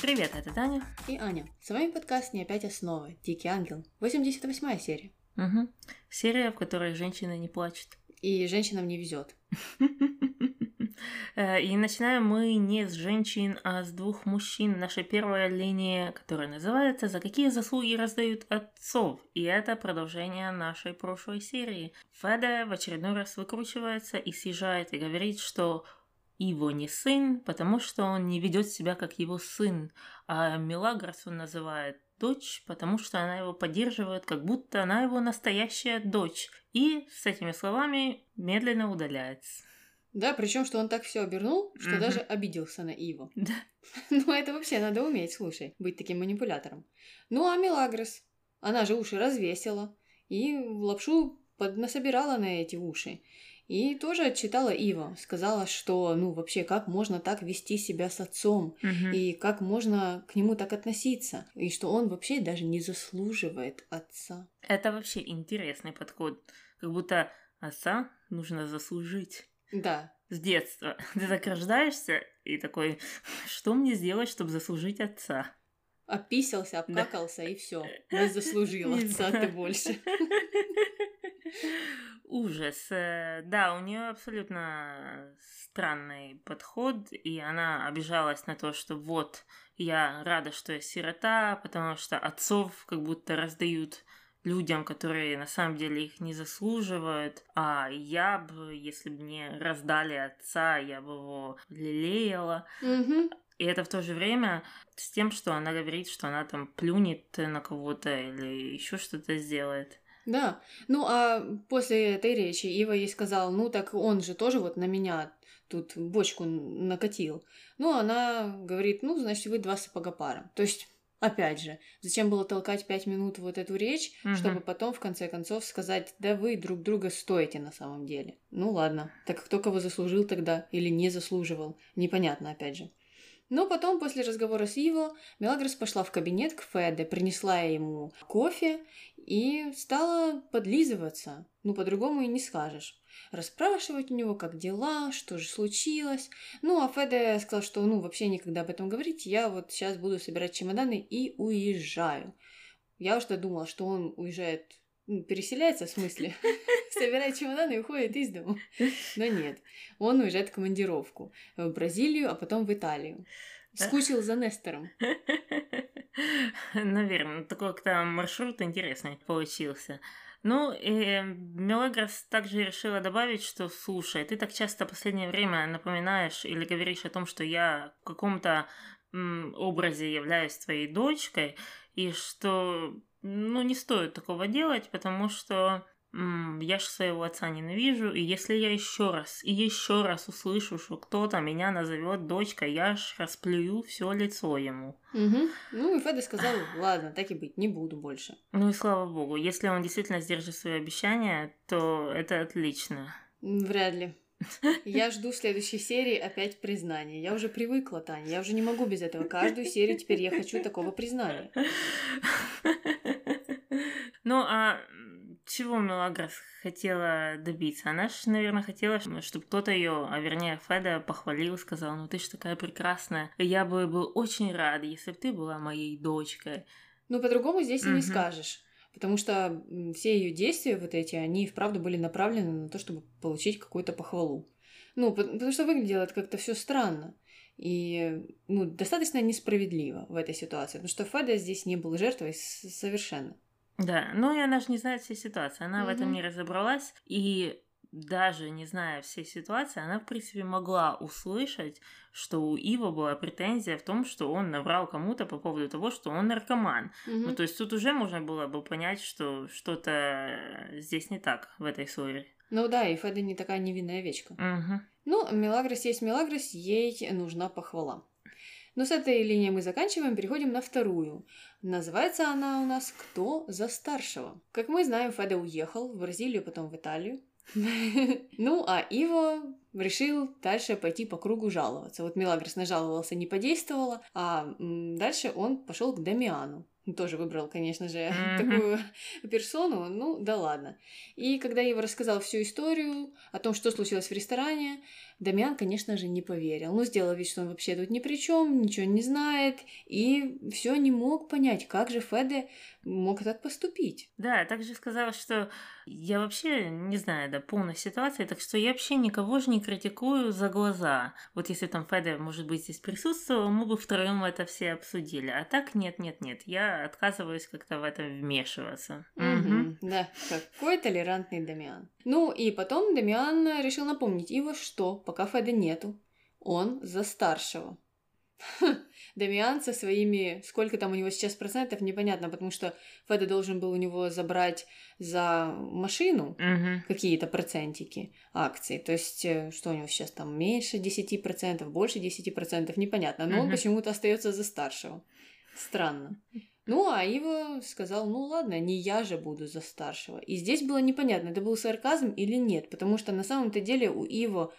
Привет, это Таня. И Аня. С вами подкаст «Не опять основы». Дикий ангел. 88 серия. Угу. Серия, в которой женщина не плачет. И женщинам не везет. Э, и начинаем мы не с женщин, а с двух мужчин. Наша первая линия, которая называется «За какие заслуги раздают отцов?» И это продолжение нашей прошлой серии. Феда в очередной раз выкручивается и съезжает и говорит, что его не сын, потому что он не ведет себя как его сын, а Мелагрос он называет дочь, потому что она его поддерживает, как будто она его настоящая дочь. И с этими словами медленно удаляется. Да, причем, что он так все обернул, что Мгм. даже обиделся на Иву. Да. Ну, это вообще надо уметь, слушай, быть таким манипулятором. Ну, а Мелагрос? Она же уши развесила и лапшу поднасобирала на эти уши. И тоже отчитала Ива. Сказала, что, ну, вообще, как можно так вести себя с отцом? Мгм. И как можно к нему так относиться? И что он вообще даже не заслуживает отца. Это вообще интересный подход. Как будто отца нужно заслужить. Да, С детства. Ты так рождаешься и такой, что мне сделать, чтобы заслужить отца? описался, обкакался и все. Не заслужил отца ты больше. Ужас. Э, Да, у нее абсолютно странный подход, и она обижалась на то, что вот, я рада, что я сирота, потому что отцов как будто раздают людям, которые на самом деле их не заслуживают, а я бы, если бы мне раздали отца, я бы его лелеяла. Мгм. И это в то же время с тем, что она говорит, что она там плюнет на кого-то или еще что-то сделает. Да. Ну, а после этой речи Ива ей сказал, ну так он же тоже вот на меня тут бочку накатил. Ну, она говорит, ну, значит, вы два сапога пара. То есть, опять же, зачем было толкать пять минут вот эту речь, Мгм. чтобы потом, в конце концов, сказать, да вы друг друга стоите на самом деле. Ну, ладно. Так кто кого заслужил тогда или не заслуживал, непонятно, опять же. Но потом, после разговора с Иво, Мелагрос пошла в кабинет к Феде, принесла ему кофе и стала подлизываться. Ну, по-другому и не скажешь. Расспрашивать у него, как дела, что же случилось. Ну, а Феде сказал, что, ну, вообще никогда об этом говорить. Я вот сейчас буду собирать чемоданы и уезжаю. Я уж думала, что он уезжает, переселяется, в смысле, собирает чемоданы и уходит из дома. Но нет, он уезжает в командировку в Бразилию, а потом в Италию. Скучил за Нестором. Наверное, такой как-то маршрут интересный получился. Ну, и Мелагрос также решила добавить, что, слушай, ты так часто в последнее время напоминаешь или говоришь о том, что я в каком-то образе являюсь твоей дочкой, и что, ну, не стоит такого делать, потому что м, я же своего отца ненавижу, и если я еще раз и еще раз услышу, что кто-то меня назовет дочкой, я ж расплюю все лицо ему. Мгм. Ну и Феда сказал, ладно, так и быть, не буду больше. Ну и слава богу, если он действительно сдержит свои обещания, то это отлично. Вряд ли. Я жду в следующей серии опять признания. Я уже привыкла, Таня. Я уже не могу без этого. Каждую серию теперь я хочу такого признания. Ну а чего Мелагрос хотела добиться? Она же, наверное, хотела, чтобы кто-то ее, а вернее Феда, похвалил, сказал, ну ты ж такая прекрасная. Я бы был очень рад, если бы ты была моей дочкой. Ну, по-другому здесь и Мгм. не скажешь. Потому что все ее действия вот эти, они и вправду были направлены на то, чтобы получить какую-то похвалу. Ну, по- потому что выглядело это как-то все странно. И ну, достаточно несправедливо в этой ситуации. Потому что Феда здесь не был жертвой совершенно. Да, ну и она же не знает всей ситуации, она в этом не разобралась, и даже не зная всей ситуации, она, в принципе, могла услышать, что у Ива была претензия в том, что он наврал кому-то по поводу того, что он наркоман. Мгм. Ну, то есть тут уже можно было бы понять, что что-то здесь не так в этой ссоре. Ну да, и Феда не такая невинная овечка. Мгм. Ну, Мелагрос есть Мелагрос, ей нужна похвала. Но с этой линией мы заканчиваем, переходим на вторую. Называется она у нас «Кто за старшего?». Как мы знаем, Феда уехал в Бразилию, потом в Италию. Ну, а Иво решил дальше пойти по кругу жаловаться. Вот Мелагрос нажаловался, не подействовало, а дальше он пошел к Дамиану. тоже выбрал, конечно же, Мгм. такую персону, ну да ладно. И когда Ива рассказал всю историю о том, что случилось в ресторане, Дамиан, конечно же, не поверил. Ну, сделал вид, что он вообще тут ни при чем, ничего не знает, и все не мог понять, как же Феде мог так поступить. Да, я также сказала, что я вообще не знаю, да, полной ситуации, так что я вообще никого же не критикую за глаза. Вот если там Феде, может быть, здесь присутствовал, мы бы втроем это все обсудили. А так нет, нет, нет, я отказываюсь как-то в это вмешиваться. Мгм, Да, какой толерантный Дамиан. Ну и потом Дамиан решил напомнить Ива, что пока Феда нету, он за старшего. Дамиан со своими, сколько там у него сейчас процентов, непонятно, потому что Феда должен был у него забрать за машину Мгм. какие-то процентики акций. То есть, э, что у него сейчас там, меньше 10%, больше 10%, непонятно. Но он Мгм. почему-то остается за старшего. Странно. Ну, а Ива сказал, ну ладно, не я же буду за старшего. И здесь было непонятно, это был сарказм или нет, потому что на самом-то деле у Ива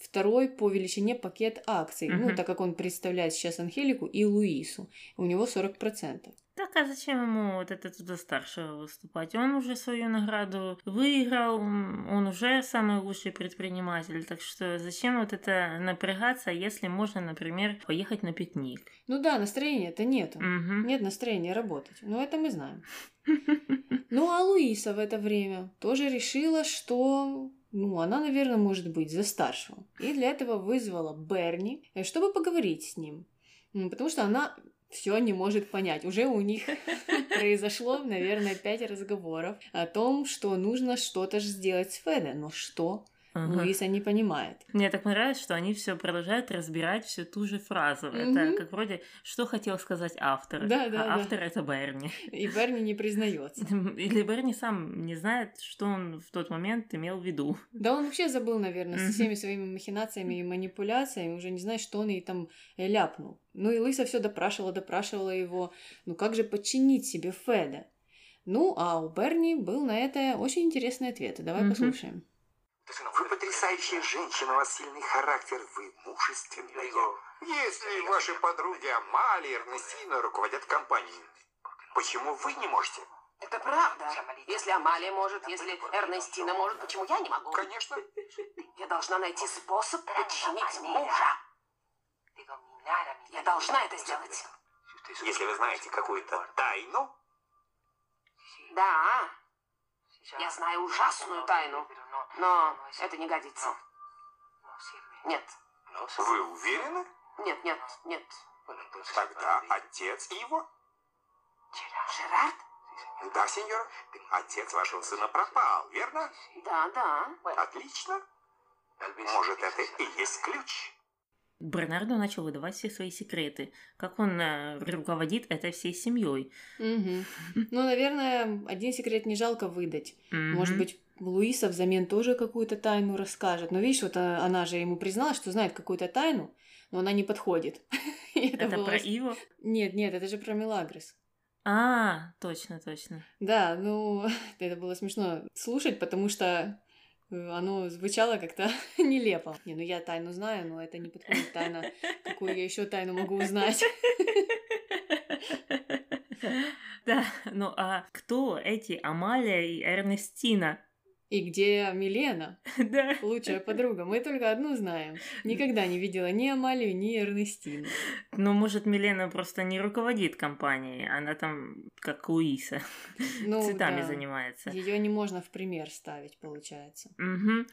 второй по величине пакет акций, ну, Мгм. так как он представляет сейчас Анхелику и Луису. У него 40%. Так а зачем ему вот это туда старшего выступать? Он уже свою награду выиграл, он уже самый лучший предприниматель, так что зачем вот это напрягаться, если можно, например, поехать на пикник? Ну да, настроения-то нету. Мгм. Нет настроения работать. Ну, это мы знаем. Ну, а Луиса в это время тоже решила, что, ну, она, наверное, может быть за старшего. И для этого вызвала Берни, э, чтобы поговорить с ним. Потому что она все не может понять. Уже у них произошло, наверное, пять разговоров о том, что нужно что-то же сделать с Феде. Но что? Ага. Луиса не понимает. Мне так нравится, что они все продолжают разбирать всю ту же фразу. Мгм. Это как вроде, что хотел сказать автор. Да, да, а да. автор это Берни. И Берни не признается. Или Берни сам не знает, что он в тот момент имел в виду. Да он вообще забыл, наверное, со всеми своими махинациями и манипуляциями, уже не знает, что он ей там э, ляпнул. Ну и Лыса все допрашивала, допрашивала его, ну как же подчинить себе Феда? Ну, а у Берни был на это очень интересный ответ. Давай Мгм. послушаем. Вы потрясающая женщина, у вас сильный характер, вы мужественная. Если ваши подруги Амали и Эрнестина руководят компанией, почему вы не можете? Это правда. Если Амалия может, если Эрнестина может, почему я не могу? Конечно. Я должна найти способ подчинить мужа. Я должна это сделать. Если вы знаете какую-то тайну, Да, я знаю ужасную тайну, но это не годится. Нет, вы уверены? нет, нет, нет. Тогда отец его? Жерард? Да, сеньор. Отец вашего сына пропал, верно? Да, да. Отлично. Может, это и есть ключ. Бернардо начал выдавать все свои секреты, как он э, руководит этой всей семьей. Мгм. Ну, наверное, один секрет не жалко выдать. Может Мгм. быть, Луиса взамен тоже какую-то тайну расскажет. Но видишь, вот а, она же ему призналась, что знает какую-то тайну, но она не подходит. И Это было про Иво? Нет, нет, это же про Мелагрос. А, точно, точно. Да, ну, это было смешно слушать, потому что э, оно звучало как-то нелепо. Не, ну я тайну знаю, но это не подходит тайна. Какую я еще тайну могу узнать? Да, ну а кто эти Амалия и Эрнестина? И где Милена, Да. лучшая подруга? Мы только одну знаем. Никогда не видела ни Амалию, ни Эрнестину. Ну, может, Милена просто не руководит компанией, она там как Луиса, Ну, цветами да. занимается. Ее не можно в пример ставить, получается. Мгм.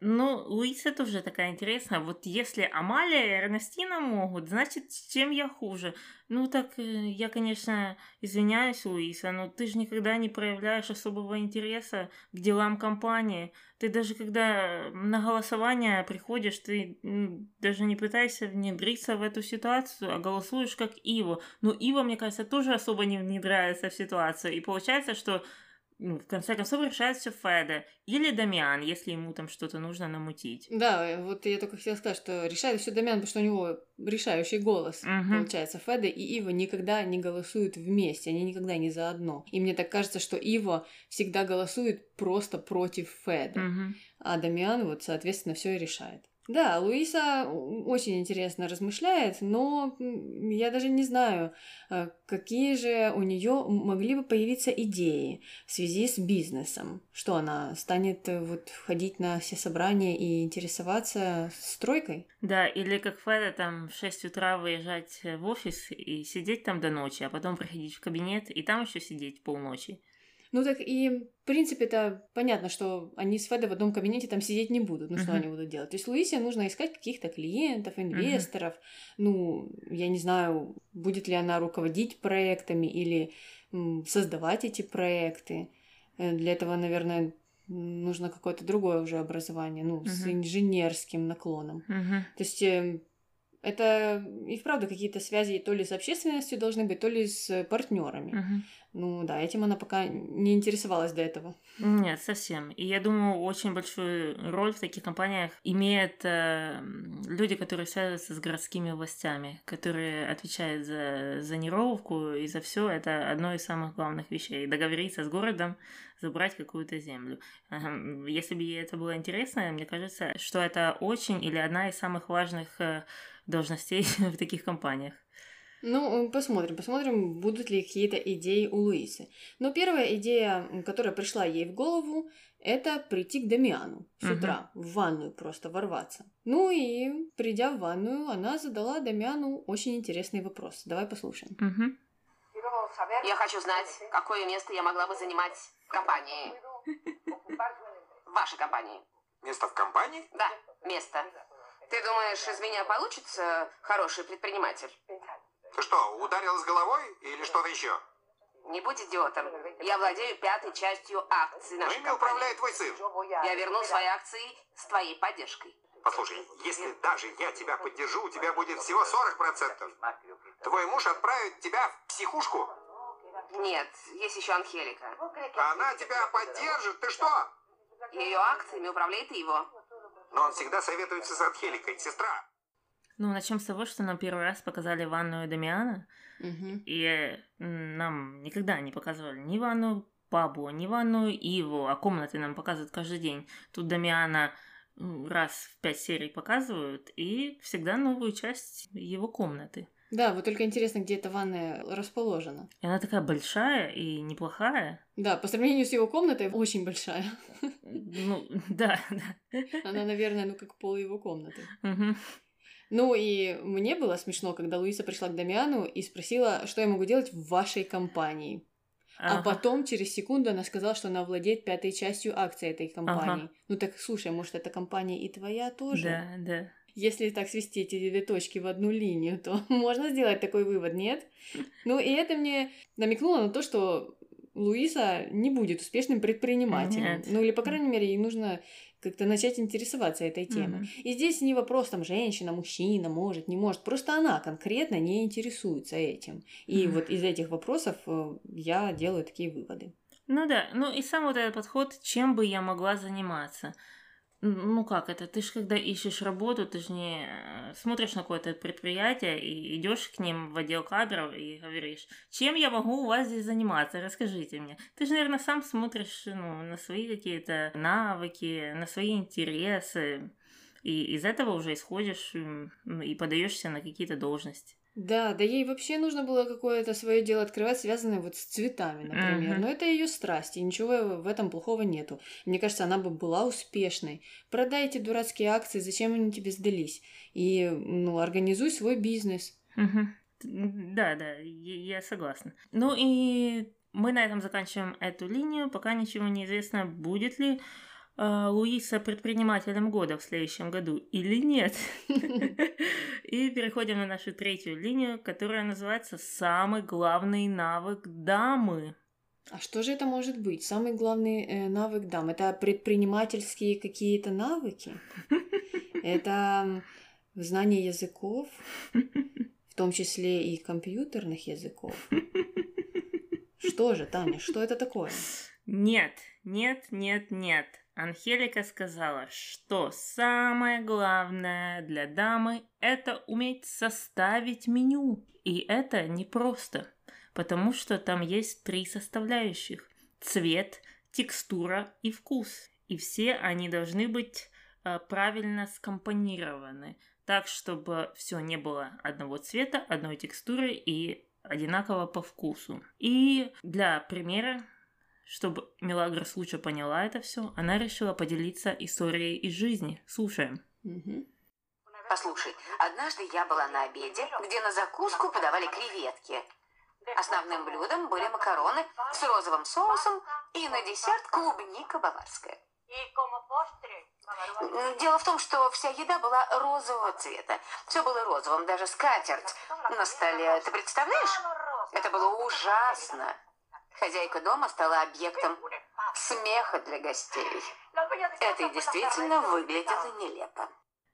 Ну, Луиса тоже такая интересная. Вот если Амалия и Эрнестина могут, значит, чем я хуже? Ну, так я, конечно, извиняюсь, Луиса, но ты же никогда не проявляешь особого интереса к делам компании. Ты даже когда на голосование приходишь, ты даже не пытаешься внедриться в эту ситуацию, а голосуешь как Иво. Но Иво, мне кажется, тоже особо не внедряется в ситуацию. И получается, что ну, в конце концов, решает все Феда. Или Дамиан, если ему там что-то нужно намутить. Да, э, вот я только хотела сказать, что решает все Дамян, потому что у него решающий голос. Мгм. Получается, Феда и Ива никогда не голосуют вместе, они никогда не заодно. И мне так кажется, что Ива всегда голосует просто против Феда. Мгм. А Дамиан вот, соответственно, все и решает. Да, Луиса очень интересно размышляет, но я даже не знаю, э, какие же у нее могли бы появиться идеи в связи с бизнесом. Что она станет э, вот входить на все собрания и интересоваться стройкой? Да, или как Феда там в 6 утра выезжать в офис и сидеть там до ночи, а потом приходить в кабинет и там еще сидеть полночи. Ну так и, в принципе, это понятно, что они с Федой в одном кабинете там сидеть не будут. Ну uh-huh. что они будут делать? То есть Луисе нужно искать каких-то клиентов, инвесторов. Uh-huh. Ну, я не знаю, будет ли она руководить проектами или м, создавать эти проекты. Э, для этого, наверное, нужно какое-то другое уже образование, ну, uh-huh. с инженерским наклоном. Uh-huh. То есть э, это и вправду какие-то связи то ли с общественностью должны быть, то ли с партнерами. Ну да, этим она пока не интересовалась до этого. Нет, совсем. И я думаю, очень большую роль в таких компаниях имеют э, люди, которые связываются с городскими властями, которые отвечают за зонировку и за все. Это одно из самых главных вещей. Договориться с городом, забрать какую-то землю. Если бы ей это было интересно, мне кажется, что это очень или одна из самых важных э, должностей в таких компаниях. Ну, посмотрим, посмотрим, будут ли какие-то идеи у Луисы. Но первая идея, которая пришла ей в голову, это прийти к Дамиану с uh-huh. утра, в ванную просто ворваться. Ну и, придя в ванную, она задала Дамиану очень интересный вопрос. Давай послушаем. Uh-huh. Я хочу знать, какое место я могла бы занимать в компании. В вашей компании. Место в компании? Да, место. Ты думаешь, из меня получится хороший предприниматель? Ты что, ударилась головой или что-то еще? Не будь идиотом. Я владею пятой частью акций нашей Но ими управляет твой сын. Я верну свои акции с твоей поддержкой. Послушай, если даже я тебя поддержу, у тебя будет всего 40%. Твой муж отправит тебя в психушку. Нет, есть еще Анхелика. Она тебя поддержит, ты что? Ее акциями управляет его. Но он всегда советуется с Анхеликой, сестра. Ну, начнем с того, что нам первый раз показали ванную Дамиана, угу. и нам никогда не показывали ни ванную Пабу, ни ванную Иву, а комнаты нам показывают каждый день. Тут Дамиана раз в пять серий показывают, и всегда новую часть его комнаты. Да, вот только интересно, где эта ванная расположена. И она такая большая и неплохая. Да, по сравнению с его комнатой очень большая. Ну, да, да. Она, наверное, ну как пол его комнаты. Угу. Ну и мне было смешно, когда Луиса пришла к Дамиану и спросила, что я могу делать в вашей компании. А ага. А потом, через секунду, она сказала, что она владеет пятой частью акций этой компании. Ага. Ну так, слушай, может, эта компания и твоя тоже? Да, да. Если так свести эти две точки в одну линию, то можно сделать такой вывод, нет? Ну и это мне намекнуло на то, что Луиса не будет успешным предпринимателем. Нет. Ну или, по крайней мере, ей нужно как-то начать интересоваться этой темой. Mm-hmm. И здесь не вопрос там женщина, мужчина, может, не может. Просто она конкретно не интересуется этим. И mm-hmm. вот из этих вопросов э, я делаю такие выводы. Ну да, ну и сам вот этот подход, чем бы я могла заниматься. Ну как это? Ты же когда ищешь работу, ты же не э, смотришь на какое-то предприятие и идешь к ним в отдел кадров и говоришь, чем я могу у вас здесь заниматься, расскажите мне. Ты же, наверное, сам смотришь ну, на свои какие-то навыки, на свои интересы, и из этого уже исходишь и подаешься на какие-то должности. Да, да ей вообще нужно было какое-то свое дело открывать, связанное вот с цветами, например. Mm-hmm. Но это ее страсть, и ничего в этом плохого нету. Мне кажется, она бы была успешной. Продай эти дурацкие акции, зачем они тебе сдались? И, ну, организуй свой бизнес. Mm-hmm. Да, да, я согласна. Ну и мы на этом заканчиваем эту линию, пока ничего не известно, будет ли Луиса предпринимателем года в следующем году или нет. И переходим на нашу третью линию, которая называется «Самый главный навык дамы». А что же это может быть? Самый главный э, навык дам? Это предпринимательские какие-то навыки? Это знание языков, в том числе и компьютерных языков. Что же, Таня, что это такое? Нет, нет, нет, нет. Анхелика сказала, что самое главное для дамы – это уметь составить меню. И это непросто, потому что там есть три составляющих – цвет, текстура и вкус. И все они должны быть э, правильно скомпонированы, так, чтобы все не было одного цвета, одной текстуры и одинаково по вкусу. И для примера, чтобы Мелагрос лучше поняла это все, она решила поделиться историей из жизни. Слушаем. Послушай, однажды я была на обеде, где на закуску подавали креветки. Основным блюдом были макароны с розовым соусом и на десерт клубника баварская. Дело в том, что вся еда была розового цвета. Все было розовым, даже скатерть на столе. Ты представляешь? Это было ужасно. Хозяйка дома стала объектом смеха для гостей. Это и действительно выглядело нелепо.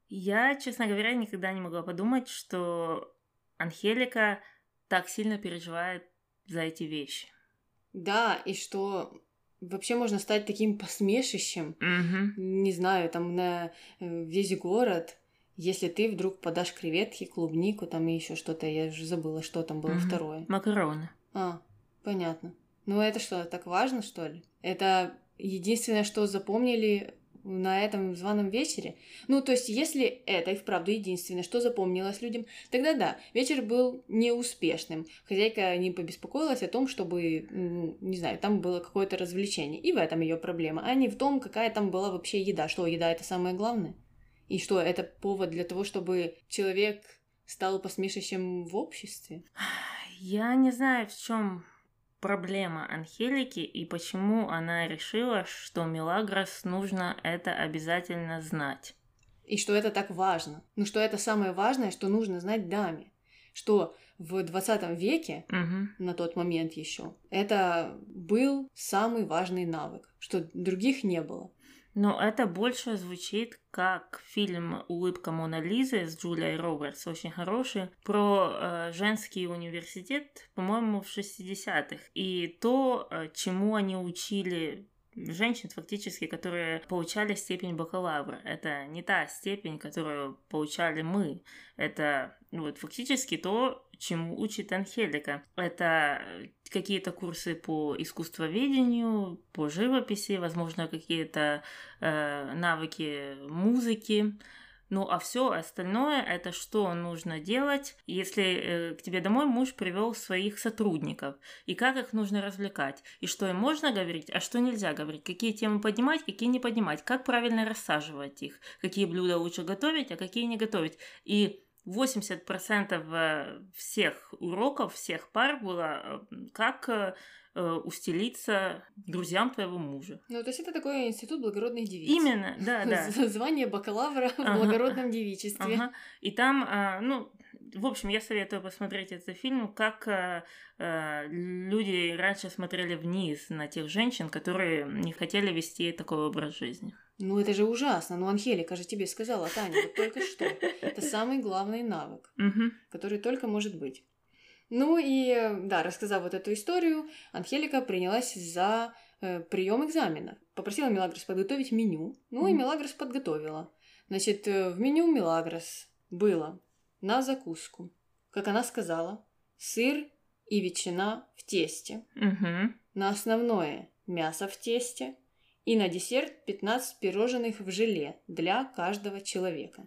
Я, честно говоря, никогда не могла подумать, что Анхелика так сильно переживает за эти вещи. Да, и что вообще можно стать таким посмешищем, Угу. не знаю, там на э, весь город, если ты вдруг подашь креветки, клубнику, там и еще что-то, я уже забыла, что там было Мгм. второе. Макароны. А, понятно. Ну это что, так важно, что ли? Это единственное, что запомнили на этом званом вечере? Ну, то есть, если это и вправду единственное, что запомнилось людям, тогда да, вечер был неуспешным. Хозяйка не побеспокоилась о том, чтобы, не знаю, там было какое-то развлечение. И в этом ее проблема, а не в том, какая там была вообще еда. Что, еда это самое главное? И что, это повод для того, чтобы человек стал посмешищем в обществе? Я не знаю, в чем проблема Анхелики и почему она решила, что Мелагрос нужно это обязательно знать. И что это так важно. Ну, что это самое важное, что нужно знать даме. Что в 20 веке, Мгм. на тот момент еще, это был самый важный навык, что других не было. Но это больше звучит как фильм «Улыбка Мона Лизы» с Джулией Робертс, очень хороший, про э, женский университет, по-моему, в 60-х. И то, э, чему они учили женщин фактически, которые получали степень бакалавра. Это не та степень, которую получали мы. Это вот фактически то, чему учит Анхелика. Это э, какие-то курсы по искусствоведению, по живописи, возможно, какие-то э, навыки музыки. Ну а все остальное это что нужно делать, если э, к тебе домой муж привел своих сотрудников, и как их нужно развлекать, и что им можно говорить, а что нельзя говорить, какие темы поднимать, какие не поднимать, как правильно рассаживать их, какие блюда лучше готовить, а какие не готовить. И 80% э, всех уроков, всех пар было э, как э, устелиться друзьям твоего мужа. Ну, то есть это такой институт благородных девиц. Именно, да, да. Звание бакалавра в Ага. благородном девичестве. Ага. И там, ну, в общем, я советую посмотреть этот фильм, как а, а, люди раньше смотрели вниз на тех женщин, которые не хотели вести такой образ жизни. Ну, это же ужасно. Ну, Анхелика же тебе сказала, Таня, вот только что. Это самый главный навык, который только может быть. Ну и, э, да, рассказав вот эту историю, Анхелика принялась за э, прием экзаменов. Попросила Мелагрос подготовить меню. Ну и. Мелагрос подготовила. Значит, э, в меню Мелагрос было на закуску, как она сказала, сыр и ветчина в тесте. Мгм. На основное мясо в тесте и на десерт 15 пирожных в желе для каждого человека.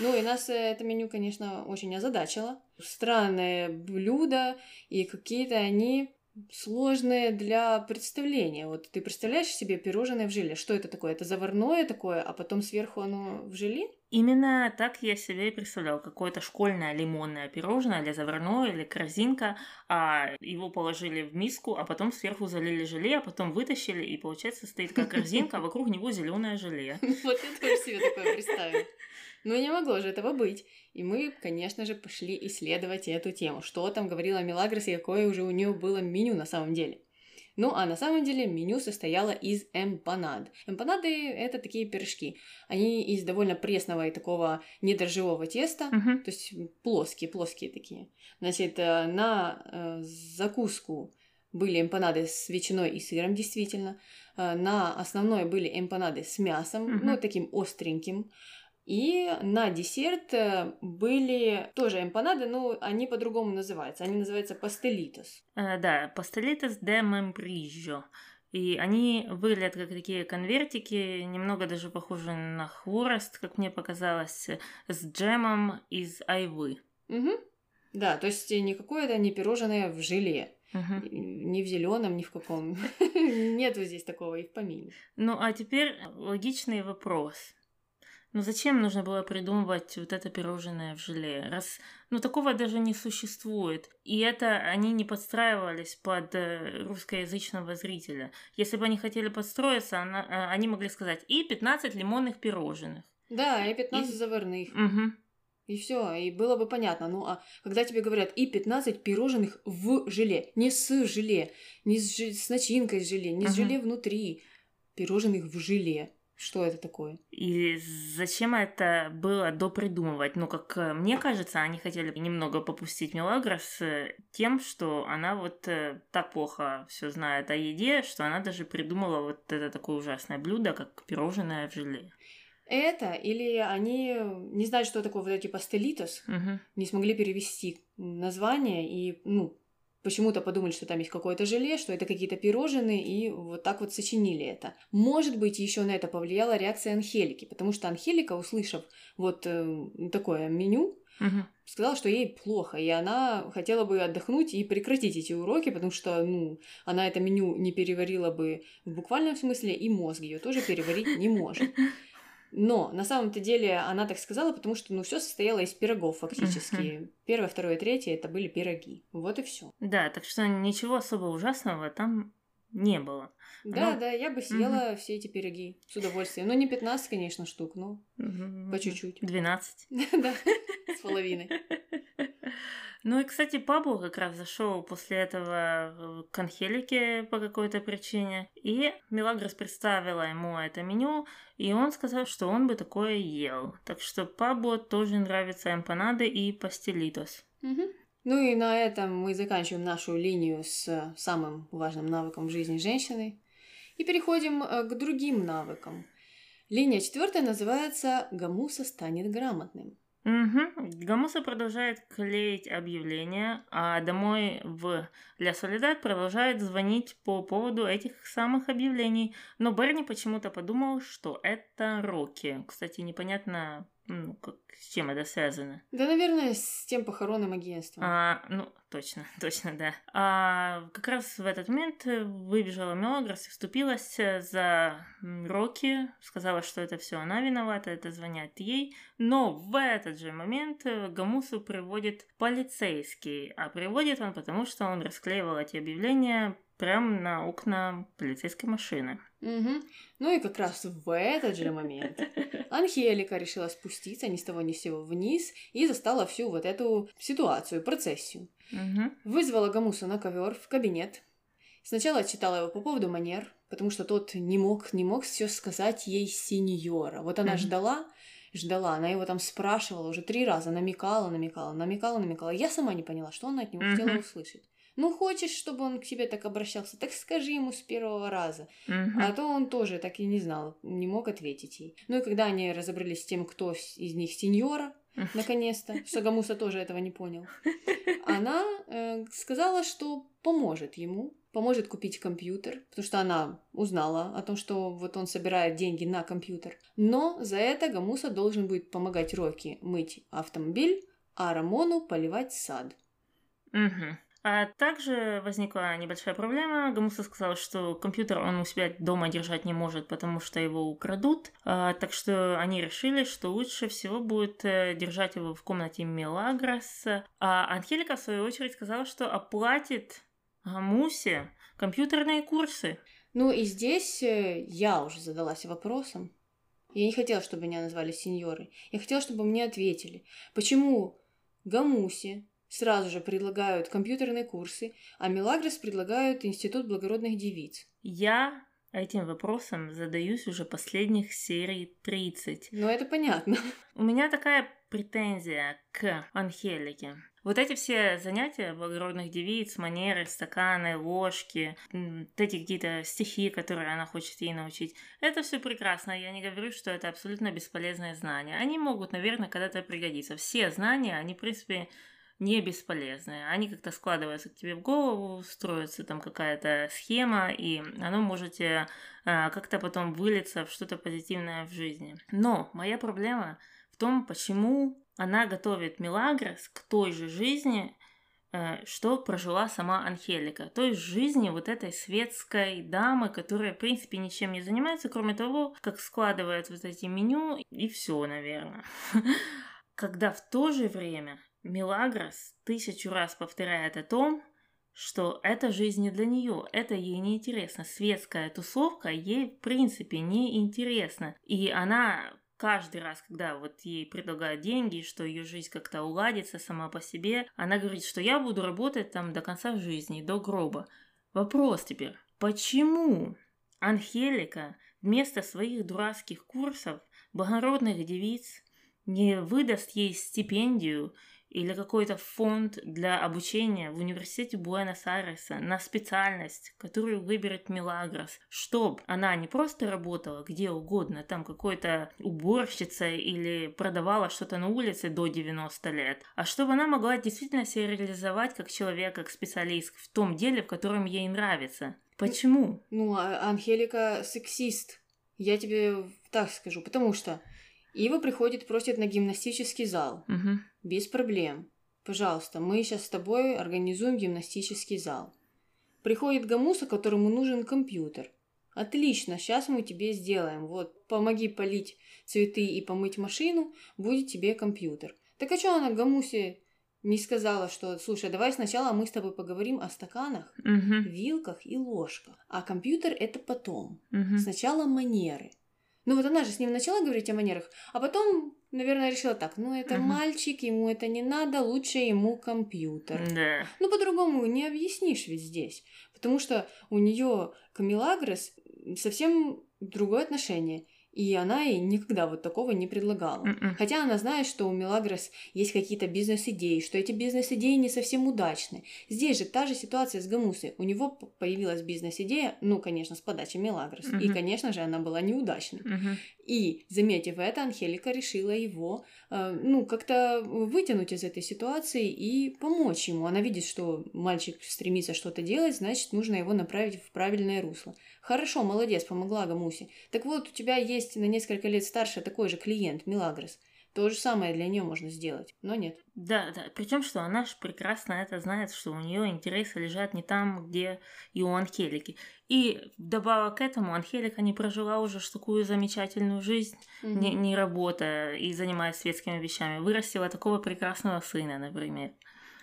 Ну и нас это меню, конечно, очень озадачило. Странные блюда и какие-то они сложные для представления. Вот ты представляешь себе пирожное в желе? Что это такое? Это заварное такое, а потом сверху оно в желе? Именно так я себе и представлял. Какое-то школьное лимонное пирожное или заварное, или корзинка, а его положили в миску, а потом сверху залили желе, а потом вытащили, и получается стоит как корзинка, а вокруг него зеленое желе. Вот я тоже себе такое представила. Но не могло же этого быть. И мы, конечно же, пошли исследовать эту тему. Что там говорила Мелагрос и какое уже у нее было меню на самом деле. Ну, а на самом деле меню состояло из эмпанад. Эмпанады — это такие пирожки. Они из довольно пресного и такого недрожжевого теста, Мгм. то есть плоские, плоские такие. Значит, э, на э, закуску были эмпанады с ветчиной и сыром, действительно. Э, На основной были эмпанады с мясом, Мгм. ну, таким остреньким. И на десерт э, были тоже эмпанады, но они по-другому называются. Они называются пастелитос. Э, Да, пастелитес де мембриджо. И они выглядят как такие конвертики, немного даже похожи на хворост, как мне показалось, с джемом из айвы. Угу. Да, то есть никакое это не пирожное в желе. Мгм. Ни в зеленом, ни в каком. Нету здесь такого и в помине. Ну а теперь логичный вопрос. Ну зачем нужно было придумывать вот это пирожное в желе? Раз, ну такого даже не существует. И это они не подстраивались под э, русскоязычного зрителя. Если бы они хотели подстроиться, она- э, они могли сказать и 15 лимонных пирожных. Да, и 15 И- заварных. Мгм. И все, и было бы понятно. Ну, а когда тебе говорят и 15 пирожных в желе, не с желе, не с, же- с начинкой с желе, не с Мгм. желе внутри, пирожных в желе. Что это такое? И зачем это было допридумывать? Ну, как э, мне кажется, они хотели немного попустить Мелагрос э, тем, что она вот э, так плохо все знает о еде, что она даже придумала вот это такое ужасное блюдо, как пирожное в желе. Это или они не знают, что такое вот эти пастелитос, Мгм. не смогли перевести название и, ну, почему-то подумали, что там есть какое-то желе, что это какие-то пирожные, и вот так вот сочинили это. Может быть, еще на это повлияла реакция Анхелики, потому что Анхелика, услышав вот э, такое меню, Мгм. сказала, что ей плохо, и она хотела бы отдохнуть и прекратить эти уроки, потому что, ну, она это меню не переварила бы в буквальном смысле, и мозг ее тоже переварить не может. Но на самом-то деле она так сказала, потому что, ну, все состояло из пирогов фактически. Первое, второе, третье это были пироги. Вот и все. Да, так что ничего особо ужасного там не было. Да, Ну, да, я бы съела все эти пироги с удовольствием. Ну, не 15, конечно, штук, но Мгм. по чуть-чуть. 12. Да, с половиной. Ну и, кстати, Пабло как раз зашел после этого к Анхелике по какой-то причине. И Мелагрос представила ему это меню, и он сказал, что он бы такое ел. Так что Пабло тоже нравятся эмпанады и пастелитос. Мгм. Ну и на этом мы заканчиваем нашу линию с самым важным навыком в жизни женщины и переходим э, к другим навыкам. Линия четвертая называется «Гамуса станет грамотным». Угу. Гамуса продолжает клеить объявления, а домой в Ля Солидат продолжает звонить по поводу этих самых объявлений. Но Берни почему-то подумал, что это Рокки. Кстати, непонятно, ну, как, с чем это связано. Да, наверное, с тем похоронным агентством. А, ну, точно, точно, да. А как раз в этот момент э, выбежала Мелагрос и вступилась э, за Рокки, сказала, что это все она виновата, это звонят ей. Но в этот же момент э, Гамусу приводит полицейский, а приводит он потому, что он расклеивал эти объявления прямо на окна полицейской машины. Мгм. Ну и как раз в этот же момент Анхелика решила спуститься ни с того ни с сего вниз и застала всю вот эту ситуацию, процессию. Мгм. Вызвала Гамуса на ковер в кабинет. Сначала отчитала его по поводу манер, потому что тот не мог, не мог все сказать ей сеньора. Вот она Мгм. ждала, ждала, она его там спрашивала уже три раза, намекала, намекала, намекала, намекала. Я сама не поняла, что она от него хотела Мгм. услышать. Ну, хочешь, чтобы он к тебе так обращался, так скажи ему с первого раза. Мгм. А то он тоже так и не знал, не мог ответить ей. Ну и когда они разобрались с тем, кто из них сеньора, наконец-то, Сагамуса тоже этого не понял, она э, сказала, что поможет ему, поможет купить компьютер, потому что она узнала о том, что вот он собирает деньги на компьютер. Но за это Гамуса должен будет помогать Рокки мыть автомобиль, а Рамону поливать сад. Мгм. А также возникла небольшая проблема. Гамуса сказал, что компьютер он у себя дома держать не может, потому что его украдут. А, так что они решили, что лучше всего будет э, держать его в комнате Мелагрос. А Анхелика, в свою очередь, сказала, что оплатит Гамусе компьютерные курсы. Ну и здесь э, я уже задалась вопросом. Я не хотела, чтобы меня назвали сеньорой. Я хотела, чтобы мне ответили, почему Гамусе сразу же предлагают компьютерные курсы, а Мелагрос предлагают Институт благородных девиц. Я этим вопросом задаюсь уже последних серий 30. Ну это понятно. У меня такая претензия к Анхелике. Вот эти все занятия благородных девиц, манеры, стаканы, ложки, вот эти какие-то стихи, которые она хочет ей научить, это все прекрасно. Я не говорю, что это абсолютно бесполезные знания. Они могут, наверное, когда-то пригодиться. Все знания, они, в принципе, не бесполезные. Они как-то складываются к тебе в голову, строится там какая-то схема, и оно можете а, как-то потом вылиться в что-то позитивное в жизни. Но моя проблема в том, почему она готовит Милагрос к той же жизни, э, что прожила сама Анхелика. То есть жизни вот этой светской дамы, которая, в принципе, ничем не занимается, кроме того, как складывает вот эти меню, и все, наверное. Когда в то же время Милагрос тысячу раз повторяет о том, что эта жизнь не для нее, это ей не интересно. Светская тусовка ей в принципе не интересна. И она каждый раз, когда вот ей предлагают деньги, что ее жизнь как-то уладится сама по себе, она говорит, что я буду работать там до конца жизни, до гроба. Вопрос теперь, почему Анхелика вместо своих дурацких курсов благородных девиц не выдаст ей стипендию или какой-то фонд для обучения в университете Буэнос-Айреса на специальность, которую выберет Милагрос, чтобы она не просто работала где угодно, там какой-то уборщица или продавала что-то на улице до 90 лет, а чтобы она могла действительно себя реализовать как человек, как специалист в том деле, в котором ей нравится. Почему? Ну, а Анхелика сексист. Я тебе так скажу, потому что Ива приходит, просит на гимнастический зал. Угу. Без проблем. Пожалуйста, мы сейчас с тобой организуем гимнастический зал. Приходит Гамуса, которому нужен компьютер. Отлично, сейчас мы тебе сделаем. Вот, помоги полить цветы и помыть машину, будет тебе компьютер. Так а что она Гамусе не сказала, что, слушай, давай сначала мы с тобой поговорим о стаканах, Угу. вилках и ложках, а компьютер это потом. Угу. Сначала манеры. Ну вот она же с ним начала говорить о манерах, а потом, наверное, решила так, ну это Мгм. мальчик, ему это не надо, лучше ему компьютер. Да. Ну по-другому не объяснишь ведь здесь, потому что у нее к Милагрос совсем другое отношение. И она ей никогда вот такого не предлагала. Мгм. Хотя она знает, что у Мелагрос есть какие-то бизнес-идеи, что эти бизнес-идеи не совсем удачны. Здесь же та же ситуация с Гамусой. У него появилась бизнес-идея, ну, конечно, с подачи Мелагрос. И, Мгм. конечно же, она была неудачной. Мгм. И, заметив это, Анхелика решила его, э, ну, как-то вытянуть из этой ситуации и помочь ему. Она видит, что мальчик стремится что-то делать, значит, нужно его направить в правильное русло. Хорошо, молодец, помогла Гамусе. Так вот, у тебя есть на несколько лет старше такой же клиент, Милагрос. То же самое для нее можно сделать, но нет. Да, да. Причем, что она же прекрасно это знает, что у нее интересы лежат не там, где и у Анхелики. И вдобавок к этому Анхелика не прожила уже такую замечательную жизнь, Мгм. не, не работая и занимаясь светскими вещами. Вырастила такого прекрасного сына, например.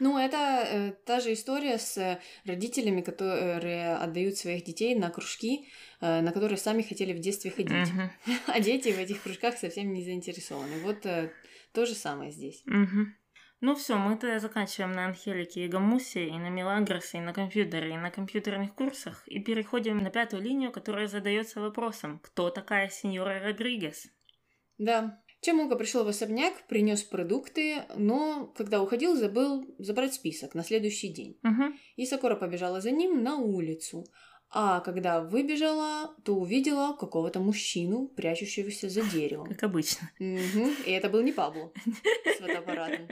Ну, это э, та же история с родителями, которые отдают своих детей на кружки, э, на которые сами хотели в детстве ходить. Мгм. А дети в этих кружках совсем не заинтересованы. Вот э, то же самое здесь. Мгм. Ну все, мы тогда заканчиваем на Анхелике и Гамусе, и на Мелагросе, и на компьютере, и на компьютерных курсах, и переходим на пятую линию, которая задается вопросом, кто такая сеньора Родригес? Да. Чемука пришел в особняк, принес продукты, но когда уходил, забыл забрать список на следующий день. Мгм. И Сакура побежала за ним на улицу. А когда выбежала, то увидела какого-то мужчину, прячущегося за деревом. Как обычно. Мгм. И это был не Пабло с фотоаппаратом.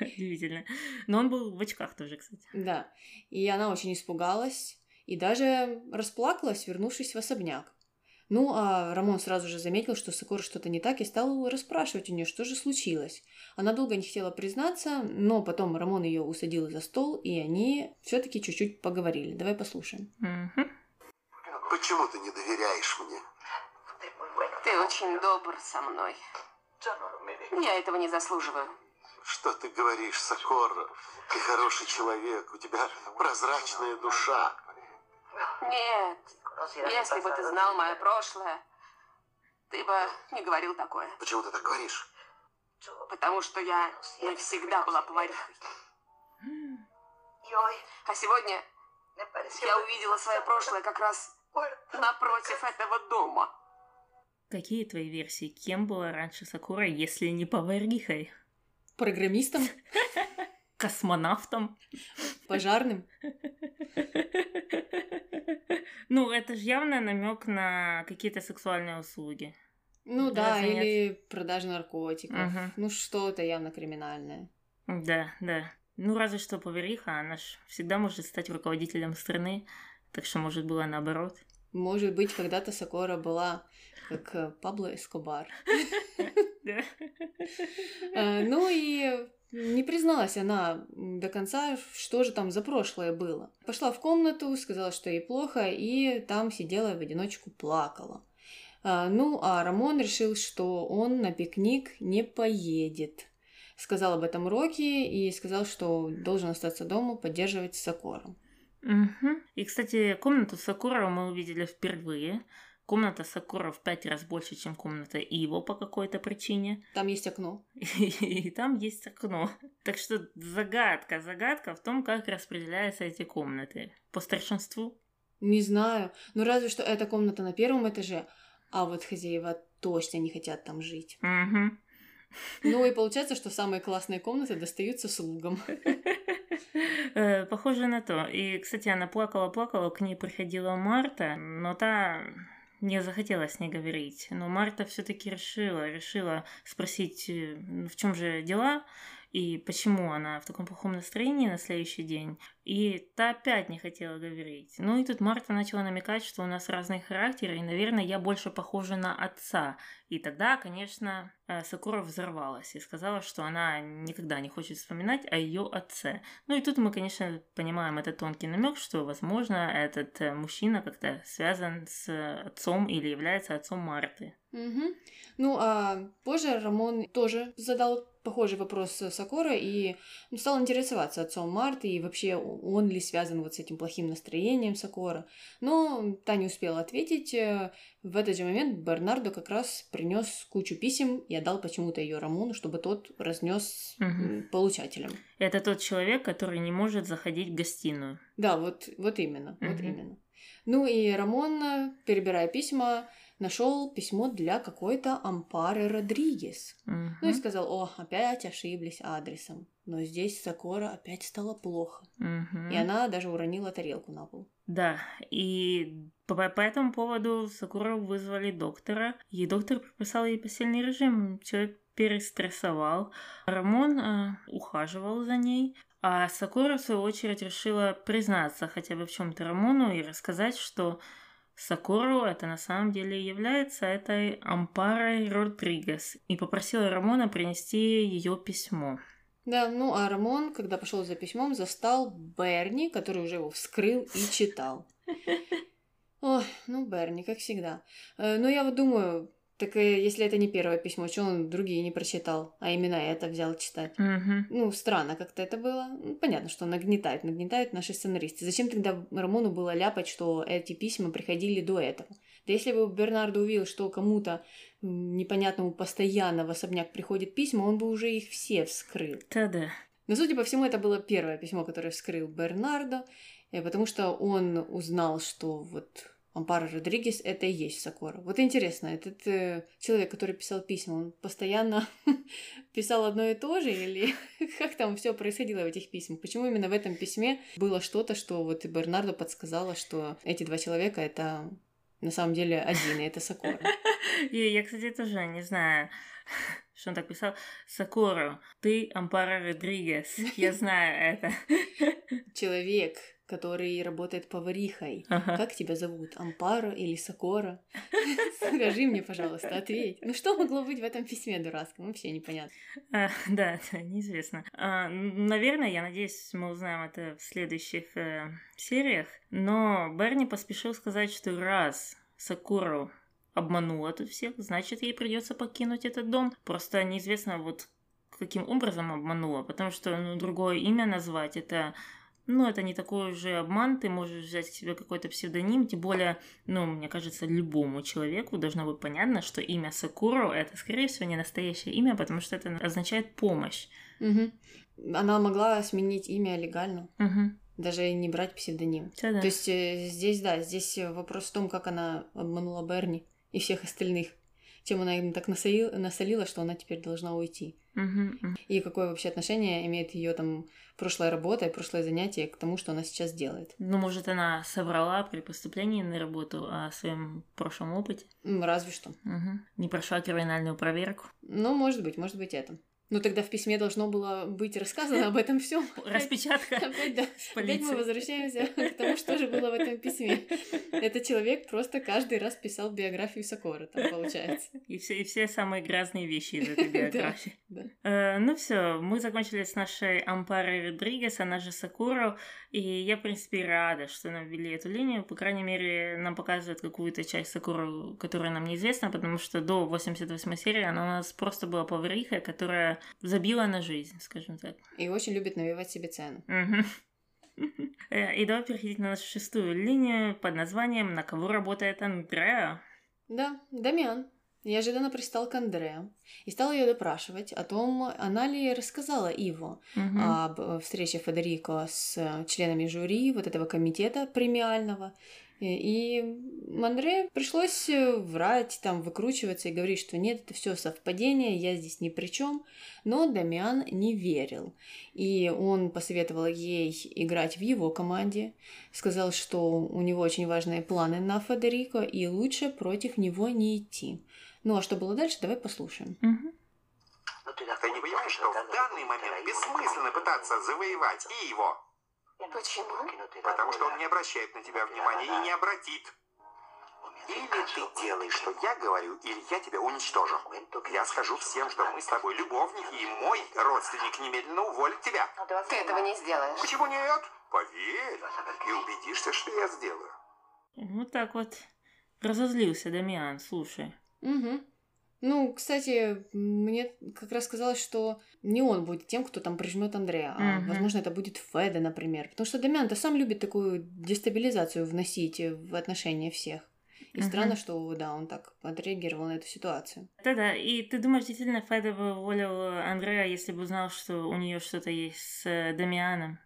Удивительно. Но он был в очках тоже, кстати. Да. И она очень испугалась и даже расплакалась, вернувшись в особняк. Ну, а Рамон сразу же заметил, что с что-то не так, и стал расспрашивать у нее, что же случилось. Она долго не хотела признаться, но потом Рамон ее усадил за стол, и они все-таки чуть-чуть поговорили. Давай послушаем. Почему ты не доверяешь мне? Ты очень добр со мной. Я этого не заслуживаю. Что ты говоришь, Сокора? Ты хороший человек, у тебя прозрачная душа. Нет, если бы ты знал мое прошлое, ты бы не говорил такое. Почему ты так говоришь? Потому что я навсегда была поварихой. А сегодня я увидела свое прошлое как раз напротив этого дома. Какие твои версии? Кем была раньше Сакура, если не поварихой? Программистом, Космонавтом? пожарным. Ну, это же явно намек на какие-то сексуальные услуги. Ну да, Разве нет? или продажа наркотиков. Мгм. Ну что-то явно криминальное. Да, да. Ну, разве что повариха, она ж всегда может стать руководителем страны, так что, может, было наоборот. Может быть, когда-то Сокора была как э, Пабло Эскобар. А, Ну и не призналась она до конца, что же там за прошлое было. Пошла в комнату, сказала, что ей плохо, и там сидела в одиночку плакала. А, Ну, а Рамон решил, что он на пикник не поедет. Сказал об этом Рокки и сказал, что должен остаться дома, поддерживать Сокору. Мгм. И, кстати, комнату Сакурова мы увидели впервые. Комната Сакура в пять раз больше, чем комната Иво по какой-то причине. Там есть окно. И там есть окно. Так что загадка, загадка в том, как распределяются эти комнаты. По старшинству. Не знаю. Ну, разве что эта комната на первом этаже, а вот хозяева точно не хотят там жить. Мгм. Ну и получается, что самые классные комнаты достаются слугам. Э, Похоже на то. И, кстати, она плакала-плакала, к ней приходила Марта, но та не захотела с ней говорить. Но Марта все-таки решила, решила спросить, э, в чем же дела и почему она в таком плохом настроении на следующий день. И та опять не хотела говорить. Ну и тут Марта начала намекать, что у нас разные характеры, и, наверное, я больше похожа на отца. И тогда, конечно, э, Сакура взорвалась и сказала, что она никогда не хочет вспоминать о ее отце. Ну и тут мы, конечно, понимаем этот тонкий намек, что, возможно, этот э, мужчина как-то связан с отцом или является отцом Марты. Мгм. Ну, а позже Рамон тоже задал похожий вопрос Сокора и стал интересоваться отцом Марты и вообще он ли связан вот с этим плохим настроением Сокора. Но та не успела ответить. Э, В этот же момент Бернардо как раз принес кучу писем и отдал почему-то ее Рамону, чтобы тот разнес Мгм. получателям. Это тот человек, который не может заходить в гостиную. Да, вот, вот именно, вот Мгм. именно. Ну и Рамон, э, перебирая письма, нашел письмо для какой-то Ампары Родригес. Мгм. Ну и сказал, о, опять ошиблись адресом. Но здесь Сокора опять стало плохо. Мгм. И она даже уронила тарелку на пол. Да, и по, по этому поводу Сакуру вызвали доктора, и доктор прописал ей постельный режим. Человек перестрессовал. Рамон э, ухаживал за ней, а Сакура, в свою очередь, решила признаться хотя бы в чем-то Рамону и рассказать, что Сакуру это на самом деле является этой Ампарой Родригес, и попросила Рамона принести ее письмо. Да, ну а Рамон, когда пошел за письмом, застал Берни, который уже его вскрыл и читал. Ой, ну Берни, как всегда. Э, Ну я вот думаю, так э, если это не первое письмо, что он другие не прочитал, а именно это взял читать? Мгм. Ну, странно как-то это было. Ну, Понятно, что нагнетают, нагнетают наши сценаристы. Зачем тогда Рамону было ляпать, что эти письма приходили до этого? Да если бы Бернардо увидел, что кому-то непонятному постоянно в особняк приходят письма, он бы уже их все вскрыл. Да-да. Но, судя по всему, это было первое письмо, которое вскрыл Бернардо, э, потому что он узнал, что вот Ампара Родригес — это и есть Сокора. Вот интересно, этот э, человек, который писал письма, он постоянно писал одно и то же, или как там все происходило в этих письмах? Почему именно в этом письме было что-то, что вот и Бернардо подсказала, что эти два человека — это на самом деле один, и это Сокора. И я, кстати, тоже не знаю, что он так писал. Сакуру, ты Ампара Родригес. Я знаю это. Человек, который работает поварихой. Ага. Как тебя зовут? Ампара или Сокора? Скажи мне, пожалуйста, ответь. Ну что могло быть в этом письме дурацком? Вообще непонятно. А, да, да, неизвестно. А, наверное, я надеюсь, мы узнаем это в следующих э, сериях. Но Берни поспешил сказать, что раз Сакуру обманула тут всех, значит, ей придется покинуть этот дом. Просто неизвестно, вот каким образом обманула, потому что ну, другое имя назвать это ну, это не такой уже обман, ты можешь взять себе какой-то псевдоним, тем более, ну, мне кажется, любому человеку должно быть понятно, что имя Сакуру это, скорее всего, не настоящее имя, потому что это означает помощь. Мгм. Она могла сменить имя легально, Угу. даже не брать псевдоним. Да-да. То есть э, здесь, да, здесь э, вопрос в том, как она обманула Берни и всех остальных. Чем она им так насолила, насолила, что она теперь должна уйти. И какое вообще отношение имеет ее там прошлая работа и прошлое занятие к тому, что она сейчас делает. Ну, может, она соврала при поступлении на работу о своем прошлом опыте. Разве что. Мгм. Не прошла криминальную проверку. Ну, может быть, может быть это. Ну тогда в письме должно было быть рассказано об этом все. Распечатка. Опять, да. Опять мы возвращаемся к тому, что же было в этом письме. Этот человек просто каждый раз писал биографию Сокора, там получается. И все, и все самые грязные вещи из этой Да, биографии. да. Э, ну все, мы закончили с нашей Ампарой Родригес, она же Сакуру, и я, в принципе, рада, что нам ввели эту линию. По крайней мере, нам показывают какую-то часть Сакуру, которая нам неизвестна, потому что до 88 серии она у нас просто была поварихой, которая забила на жизнь, скажем так. И очень любит навевать себе цену. Э, И давай переходить на нашу шестую линию под названием «На кого работает Андреа?». Да, Дамиан неожиданно пристал к Андреа и стал ее допрашивать о том, она ли рассказала Иво Мгм. об э, встрече Федерико с э, членами жюри вот этого комитета премиального. И Андре пришлось э, врать, там, выкручиваться и говорить, что нет, это все совпадение, я здесь ни при чем. Но Дамиан не верил. И он посоветовал ей играть в его команде, сказал, что у него очень важные планы на Федерико, и лучше против него не идти. Ну а что было дальше, давай послушаем. Мгм. Ты не понимаешь, что в данный момент бессмысленно пытаться завоевать и его? Почему? Потому что он не обращает на тебя внимания и не обратит. Или ты делаешь, что я говорю, или я тебя уничтожу. Я скажу всем, что мы с тобой любовники, и мой родственник немедленно уволит тебя. Ты этого не сделаешь. Почему нет? Поверь, и убедишься, что я сделаю. Вот так вот. Разозлился Дамиан, слушай. Угу. Ну, кстати, мне как раз казалось, что не он будет тем, кто там прижмет Андрея, а, Мгм. возможно, это будет Феда, например. Потому что Дамиан-то сам любит такую дестабилизацию вносить в отношения всех. И Мгм. странно, что, да, он так отреагировал на эту ситуацию. Да-да, и ты думаешь, действительно, Феда бы уволил Андреа, если бы узнал, что у нее что-то есть с э, Дамианом?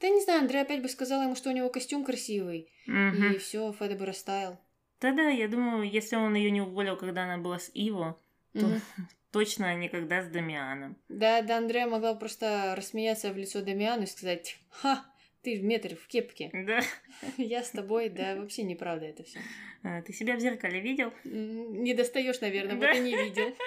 Да не знаю, Андрей опять бы сказал ему, что у него костюм красивый, Мгм. и все, Феда бы растаял. Да-да, я думаю, если он ее не уволил, когда она была с Иво, то точно никогда с Дамианом. Да, да, Андрея могла просто рассмеяться в лицо Дамиану и сказать, ха, ты в метр в кепке, Да. я с тобой, да, вообще неправда это все. А, Ты себя в зеркале видел? Не достаешь, наверное, Да. вот и не видел.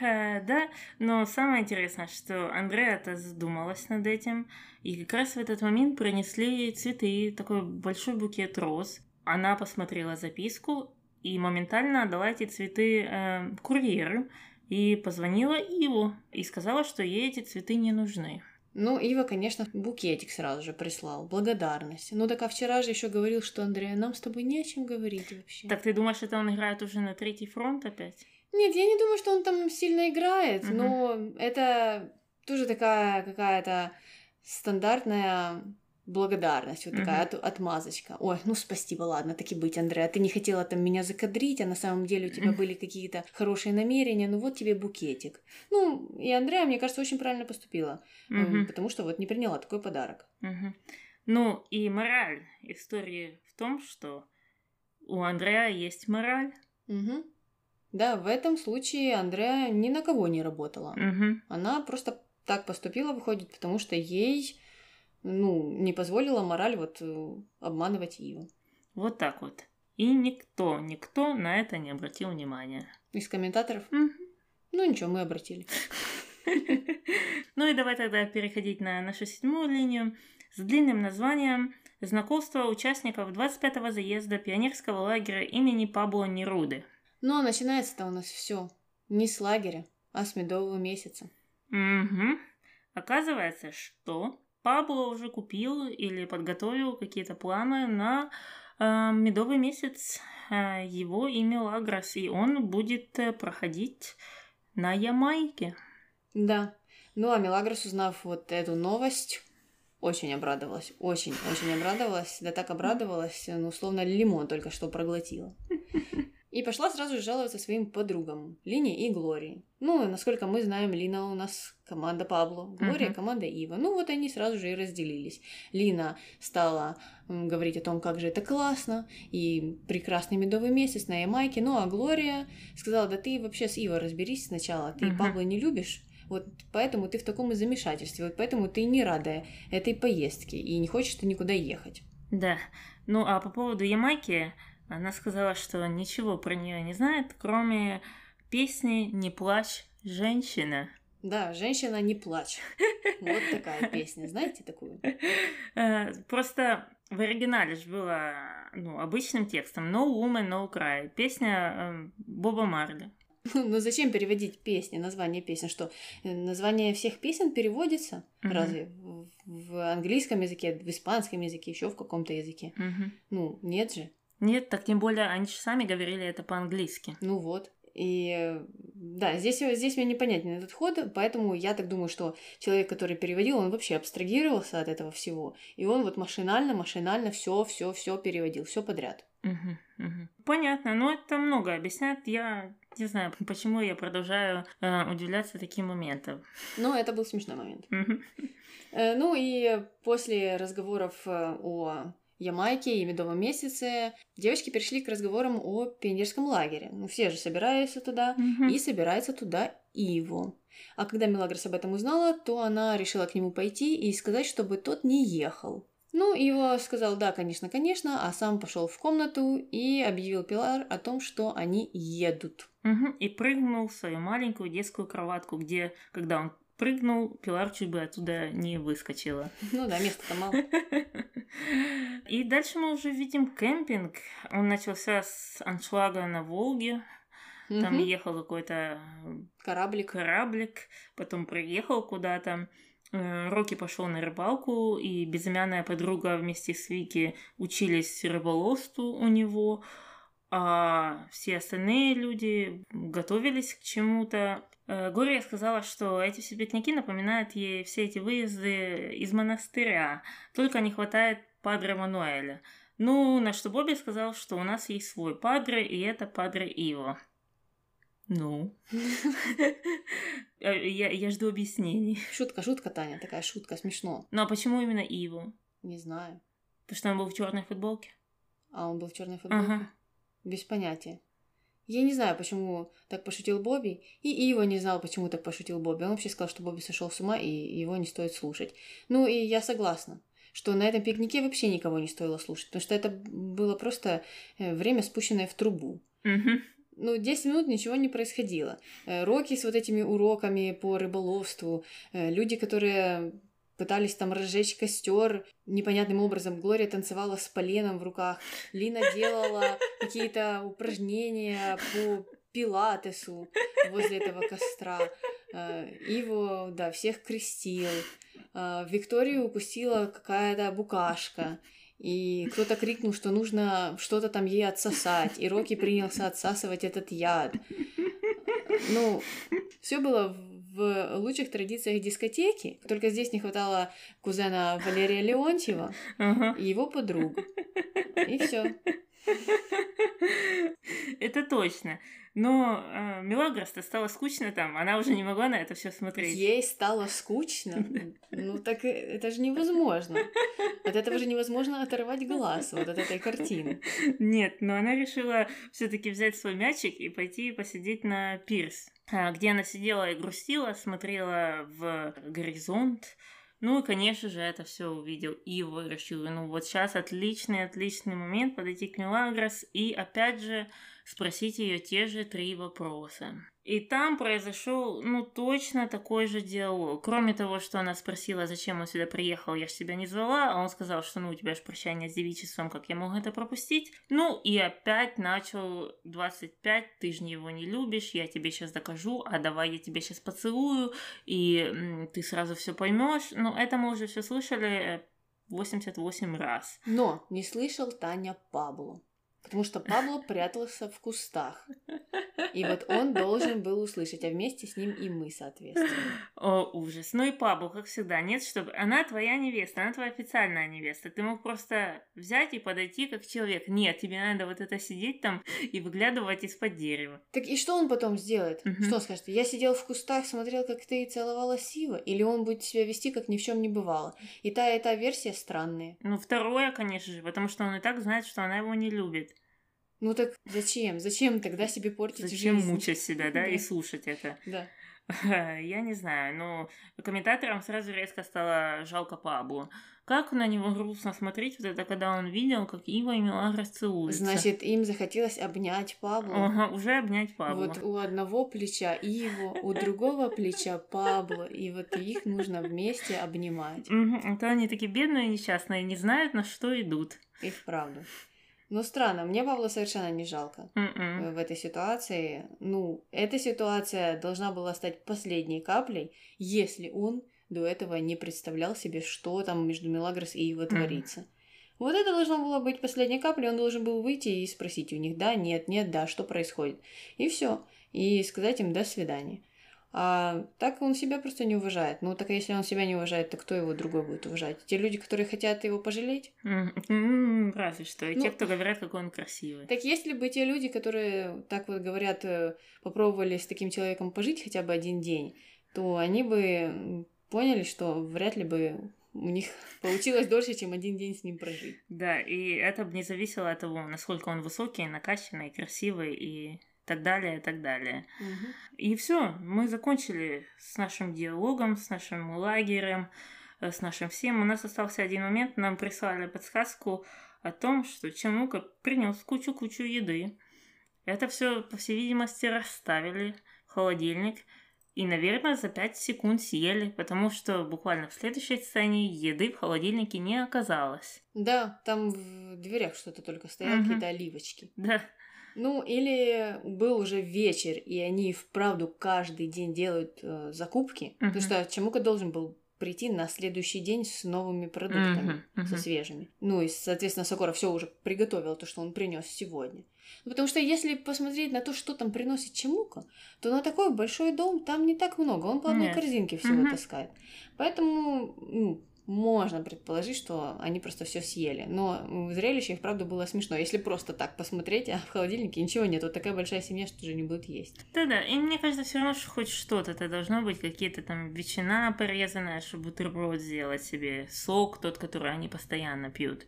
Да, но самое интересное, что Андреа-то задумалась над этим, и как раз в этот момент принесли цветы, такой большой букет роз. Она посмотрела записку и моментально отдала эти цветы э, курьеру и позвонила Иву и сказала, что ей эти цветы не нужны. Ну, Ива, конечно, букетик сразу же прислал, благодарность. Ну, так а вчера же еще говорил, что, Андрея, нам с тобой не о чем говорить вообще. Так ты думаешь, это он играет уже на третий фронт опять? Нет, я не думаю, что он там сильно играет, Мгм. но это тоже такая какая-то стандартная благодарность, вот такая от- отмазочка. Ой, ну спасибо, ладно, так и быть, Андреа, ты не хотела там меня закадрить, а на самом деле у тебя Мгм. были какие-то хорошие намерения, ну вот тебе букетик. Ну, и Андреа, мне кажется, очень правильно поступила, Мгм. потому что вот не приняла такой подарок. Мгм. Ну и мораль истории в том, что у Андрея есть мораль. Мгм. Да, в этом случае Андреа ни на кого не работала. Мгм. Она просто так поступила, выходит, потому что ей, ну, не позволила мораль вот э, обманывать ее. Вот так вот. И никто, никто на это не обратил внимания. Из комментаторов, Мгм. ну ничего, мы обратили. Ну и давай тогда переходить на нашу седьмую линию с длинным названием «Знакомство участников 25-го заезда пионерского лагеря имени Пабло Неруды». Но начинается-то у нас все не с лагеря, а с медового месяца. Мгм. Оказывается, что Пабло уже купил или подготовил какие-то планы на э, медовый месяц э, его имя Лагрос, и он будет э, проходить на Ямайке. Да. Ну а Мелагрос, узнав вот эту новость, очень обрадовалась. Очень, очень обрадовалась. Да так обрадовалась, ну, словно лимон только что проглотила. И пошла сразу жаловаться своим подругам, Лине и Глории. Ну, насколько мы знаем, Лина у нас команда Пабло, Глория Мгм. команда Ива. Ну, вот они сразу же и разделились. Лина стала говорить о том, как же это классно, и прекрасный медовый месяц на Ямайке. Ну, а Глория сказала, да ты вообще с Ива разберись сначала, ты Мгм. Пабло не любишь, вот поэтому ты в таком и замешательстве, вот поэтому ты не рада этой поездке и не хочешь ты никуда ехать. Да. Ну а по поводу Ямайки, она сказала, что ничего про нее не знает, кроме Песни «Не плачь, женщина». Да, женщина не плачь. Вот такая песня. Знаете такую? Э, Просто в оригинале же было ну, обычным текстом No Woman, No Cry. Песня э, Боба Марли. Ну зачем переводить песни, название песен? Что э, название всех песен переводится? Мгм. Разве в, английском языке, в испанском языке, еще в каком-то языке? Мгм. Ну, нет же. Нет, так тем более они же сами говорили это по-английски. Ну вот. И да, здесь, здесь мне непонятен этот ход, поэтому я так думаю, что человек, который переводил, он вообще абстрагировался от этого всего. И он вот машинально, машинально все, все, все переводил, все подряд. Мгм, мгм. Понятно, но это много объясняет. Я не знаю, почему я продолжаю э, удивляться таким моментам. Но это был смешной момент. Мгм. Э, Ну и после разговоров э, о Ямайке и Медовом месяце девочки перешли к разговорам о пионерском лагере. Ну, все же собираются туда, Мгм. и собирается туда Иво. А когда Мелагрос об этом узнала, то она решила к нему пойти и сказать, чтобы тот не ехал. Ну, Иво сказал «да, конечно, конечно», а сам пошел в комнату и объявил Пилар о том, что они едут. Мгм. И прыгнул в свою маленькую детскую кроватку, где, когда он прыгнул, Пилар чуть бы оттуда не выскочила. Ну да, места-то мало. И дальше мы уже видим кемпинг. Он начался с аншлага на Волге. Там Мгм. ехал какой-то Кораблик. кораблик, потом приехал куда-то. Э, Рокки пошел на рыбалку, и безымянная подруга вместе с Вики учились рыболовству у него, а все остальные люди готовились к чему-то. Э, Глория сказала, что эти все пикники напоминают ей все эти выезды из монастыря, только не хватает Падре Мануэля. Ну, на что Бобби сказал, что у нас есть свой Падре, и это Падре Иво. Ну. Э, Я, я жду объяснений. Шутка, шутка, Таня, такая шутка, смешно. Ну а почему именно Иво? Не знаю. Потому что он был в черной футболке? А он был в черной футболке? Ага. Без понятия. Я не знаю, почему так пошутил Бобби, и Ива не знал, почему так пошутил Бобби. Он вообще сказал, что Бобби сошел с ума, и его не стоит слушать. Ну, и я согласна, что на этом пикнике вообще никого не стоило слушать, потому что это было просто э, время, спущенное в трубу. Мгм. Ну, 10 минут ничего не происходило. Э, Роки с вот этими уроками по рыболовству, э, люди, которые пытались там разжечь костер непонятным образом. Глория танцевала с поленом в руках. Лина делала какие-то упражнения по пилатесу возле этого костра. Э, Иво, да, всех крестил. Э, Викторию укусила какая-то букашка. И кто-то крикнул, что нужно что-то там ей отсосать. И Рокки принялся отсасывать этот яд. Ну, все было в лучших традициях дискотеки. Только здесь не хватало кузена Валерия Леонтьева и его подруг. И все. Это точно. Но э, Мелагрос-то стало скучно там, она уже не могла на это все смотреть. Ей стало скучно. Ну так это же невозможно. От этого же невозможно оторвать глаз вот от этой картины. Нет, но она решила все-таки взять свой мячик и пойти посидеть на пирс, где она сидела и грустила, смотрела в горизонт. Ну и, конечно же, это все увидел и решил, ну вот сейчас отличный, отличный момент подойти к Мелагрос и опять же спросить ее те же три вопроса. И там произошел, ну, точно такой же диалог. Кроме того, что она спросила, зачем он сюда приехал, я ж тебя не звала, а он сказал, что, ну, у тебя же прощание с девичеством, как я мог это пропустить? Ну, и опять начал 25, ты же его не любишь, я тебе сейчас докажу, а давай я тебе сейчас поцелую, и м, ты сразу все поймешь. Ну, это мы уже все слышали э, 88 раз. Но не слышал Таня Пабло. Потому что Пабло прятался в кустах. И вот он должен был услышать, а вместе с ним и мы, соответственно. О, ужас. Ну и Пабло, как всегда, нет, чтобы... Она твоя невеста, она твоя официальная невеста. Ты мог просто взять и подойти как человек. Нет, тебе надо вот это сидеть там и выглядывать из-под дерева. Так и что он потом сделает? Мгм. Что скажет? Я сидел в кустах, смотрел, как ты целовала Сива? Или он будет себя вести, как ни в чем не бывало? И та, и та версия странные. Ну, второе, конечно же, потому что он и так знает, что она его не любит. Ну так зачем? Зачем тогда себе портить Зачем жизнь? мучать себя, да, и слушать это? Да. Я не знаю, но комментаторам сразу резко стало жалко Пабло. Как на него грустно смотреть, вот это, когда он видел, как Ива и Мелагрос целуются. Значит, им захотелось обнять Пабло. Ага, уже обнять Пабло. Вот у одного плеча Иву, у другого плеча Пабло, и вот их нужно вместе обнимать. Мгм, Это они такие бедные, несчастные, не знают, на что идут. И вправду. Ну, странно, мне Павла совершенно не жалко э, М-м. в этой ситуации. Ну, эта ситуация должна была стать последней каплей, если он до этого не представлял себе, что там между Мелагрос и Ива Мгм. творится. Вот это должно было быть последней каплей, он должен был выйти и спросить у них, да, нет, нет, да, что происходит. И все. И сказать им до свидания. А так он себя просто не уважает. Ну, так если он себя не уважает, то кто его другой будет уважать? Те люди, которые хотят его пожалеть? Разве что. И Ну, те, кто говорят, какой он красивый. Так если бы те люди, которые так вот говорят, э, попробовали с таким человеком пожить хотя бы один день, то они бы поняли, что вряд ли бы у них получилось дольше, чем один день с ним прожить. Да, и это бы не зависело от того, насколько он высокий, накачанный, красивый и так далее, и так далее. И все, мы закончили с нашим диалогом, с нашим лагерем, э, с нашим всем. У нас остался один момент, нам прислали подсказку о том, что Чемука принес кучу-кучу еды. Это все, по всей видимости, расставили в холодильник. И, наверное, за 5 секунд съели, потому что буквально в следующей сцене еды в холодильнике не оказалось. Да, там в дверях что-то только стояло, Мгм. какие-то оливочки. Да, Ну, или был уже вечер, и они вправду каждый день делают э, закупки, Мгм. потому что Чемука должен был прийти на следующий день с новыми продуктами, Мгм, со мгм. свежими. Ну и, соответственно, Сокора все уже приготовил, то, что он принес сегодня. Ну, потому что если посмотреть на то, что там приносит Чемука, то на такой большой дом там не так много, он по одной Нет. корзинке всего Мгм. таскает. Поэтому ну, можно предположить, что они просто все съели. Но зрелище и вправду было смешно. Если просто так посмотреть, а в холодильнике ничего нет, вот такая большая семья, что же не будут есть. Да-да, и мне кажется, все равно что хоть что-то это должно быть, какие-то там ветчина порезанная, чтобы бутерброд сделать себе, сок тот, который они постоянно пьют,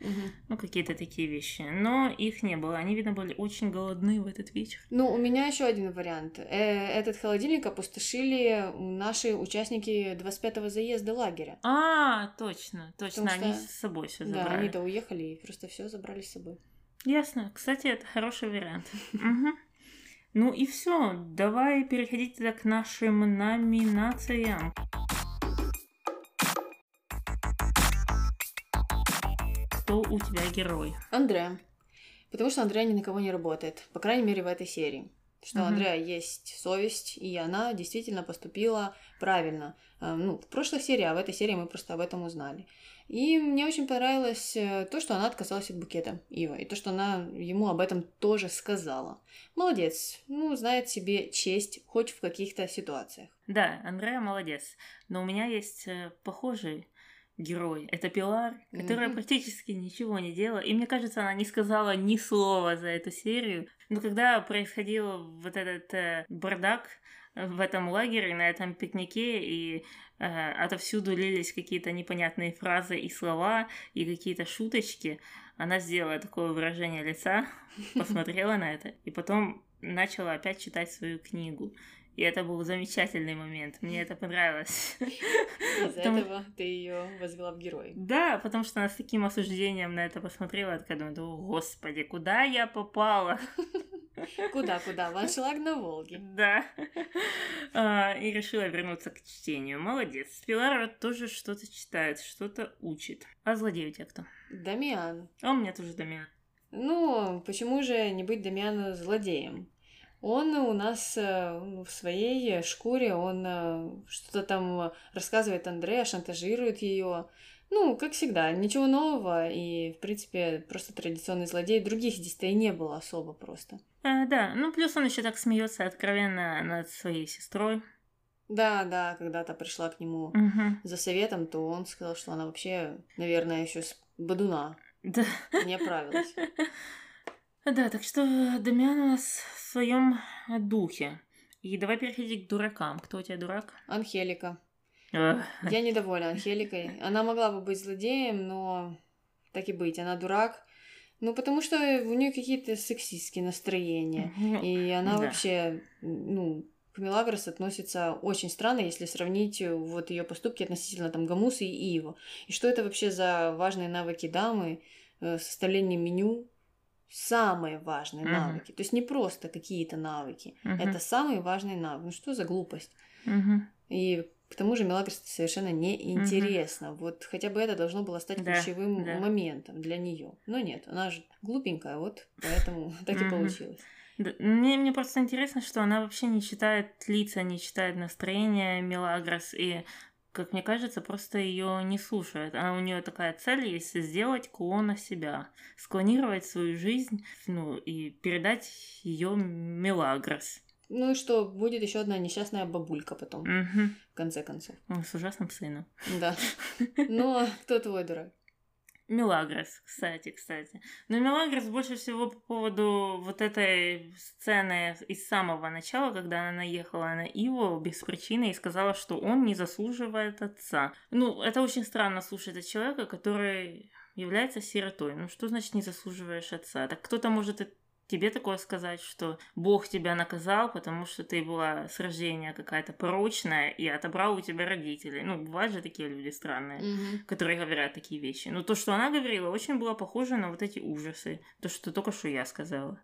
ну какие-то такие вещи. Но их не было, они, видно, были очень голодны в этот вечер. Ну, у меня еще один вариант. Э, Этот холодильник опустошили наши участники 25-го заезда лагеря. А, точно, точно, Потому они что- с собой все Да, забрали. они-то уехали и просто все забрали с собой. Ясно. Кстати, это хороший вариант. Ну и все, давай переходить тогда к нашим номинациям. Кто у тебя герой? Андре. Потому что Андрея ни на кого не работает. По крайней мере, в этой серии. Что у Мгм. Андрея есть совесть, и она действительно поступила правильно. Э, Ну, в прошлой серии, а в этой серии мы просто об этом узнали. И мне очень понравилось э, то, что она отказалась от букета Ива, и то, что она ему об этом тоже сказала. Молодец. Ну, знает себе честь хоть в каких-то ситуациях. Да, Андреа молодец. Но у меня есть э, похожий герой. Это Пилар, которая Мгм. практически ничего не делала. И мне кажется, она не сказала ни слова за эту серию. Но когда происходил вот этот э, бардак в этом лагере, на этом пикнике, и э, отовсюду лились какие-то непонятные фразы и слова, и какие-то шуточки, она сделала такое выражение лица, посмотрела на это, и потом начала опять читать свою книгу. И это был замечательный момент. Мне это понравилось. Из-за Потому- этого ты ее возвела в герой. Да, потому что она с таким осуждением на это посмотрела, я такая думаю, «О, господи, куда я попала? Куда-куда? В аншлаг на Волге. Да. А, И решила вернуться к чтению. Молодец. Пилара тоже что-то читает, что-то учит. А злодей у тебя кто? Дамиан. А у меня тоже Дамиан. Ну, почему же не быть Дамиану злодеем? Он у нас э, в своей шкуре, он э, что-то там рассказывает Андрея, шантажирует ее. Ну, как всегда, ничего нового, и, в принципе, просто традиционный злодей. Других здесь-то и не было особо просто. А, да, ну плюс он еще так смеется откровенно над своей сестрой. Да, да, когда-то пришла к нему Мгм. за советом, то он сказал, что она вообще, наверное, еще с Бадуна Да. не оправилась. Да, так что Дамиан у нас в своем духе. И давай переходить к дуракам. Кто у тебя дурак? Анхелика. Я недовольна Анхеликой. Она могла бы быть злодеем, но так и быть, она дурак. Ну, потому что у нее какие-то сексистские настроения. ну, И она да. вообще, ну, к Мелагрос относится очень странно, если сравнить э, вот ее поступки относительно там Гамусы и Иво. И что это вообще за важные навыки дамы, э, составление меню, самые важные Мгм. навыки. То есть не просто какие-то навыки, Мгм. это самые важные навыки. Ну что за глупость? Мгм. И к тому же Мелагрос совершенно неинтересно. Вот хотя бы это должно было стать Да, ключевым да. моментом для нее. Но нет, она же глупенькая, вот поэтому так и получилось. Мне, мне просто интересно, что она вообще не читает лица, не читает настроение Мелагрос, и, как мне кажется, просто ее не слушает. А у нее такая цель есть сделать клона себя, склонировать свою жизнь, ну, и передать ее Мелагрос. Ну и что, будет еще одна несчастная бабулька потом, Мгм. в конце концов. С ужасным сыном. Да. Но кто твой дурак? Мелагрос, кстати, кстати. Но Мелагрос больше всего по поводу вот этой сцены из самого начала, когда она наехала на Иву без причины и сказала, что он не заслуживает отца. Ну, это очень странно слушать от человека, который является сиротой. Ну, что значит не заслуживаешь отца? Так кто-то может тебе такое сказать, что Бог тебя наказал, потому что ты была с рождения какая-то порочная и отобрал у тебя родителей. Ну, бывают же такие люди странные Мгм. которые говорят такие вещи. Но то, что она говорила, очень было похоже на вот эти ужасы. То, что только что я сказала.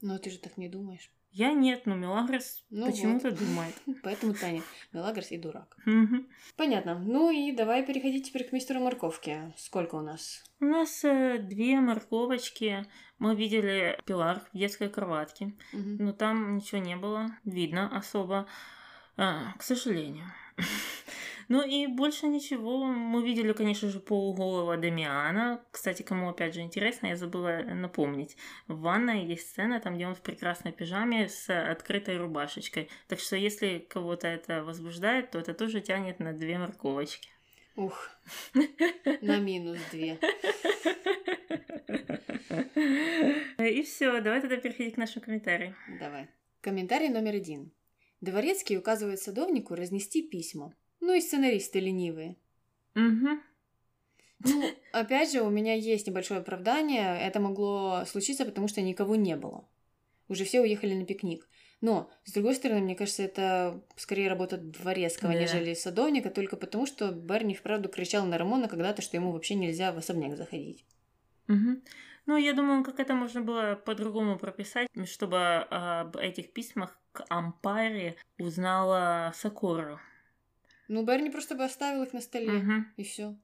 Но ты же так не думаешь. Я нет, но Мелагрос Ну почему-то вот. думает. Поэтому Таня, Мелагрос и дурак. Понятно. Ну и давай переходить теперь к мистеру Морковке. Сколько у нас? У нас э, две морковочки. Мы видели Пилар в детской кроватке. Мгм. Но там ничего не было видно особо. А, к сожалению. Ну и больше ничего. Мы видели, конечно же, полуголого Дамиана. Кстати, кому опять же интересно, я забыла напомнить. В ванной есть сцена, там, где он в прекрасной пижаме с открытой рубашечкой. Так что если кого-то это возбуждает, то это тоже тянет на две морковочки. Ух, на минус две. И все, давай тогда переходить к нашим комментариям. Давай. Комментарий номер один. Дворецкий указывает садовнику разнести письма. Ну и сценаристы ленивые. Угу. Ну, опять же, у меня есть небольшое оправдание. Это могло случиться, потому что никого не было. Уже все уехали на пикник. Но, с другой стороны, мне кажется, это скорее работа дворецкого, Да. нежели садовника, только потому, что Берни вправду кричал на Рамона когда-то, что ему вообще нельзя в особняк заходить. Мгм. Ну, я думаю, как это можно было по-другому прописать, чтобы об этих письмах к Ампаре узнала Сакуру. Ну, Берни просто бы оставил их на столе, Мгм. и все.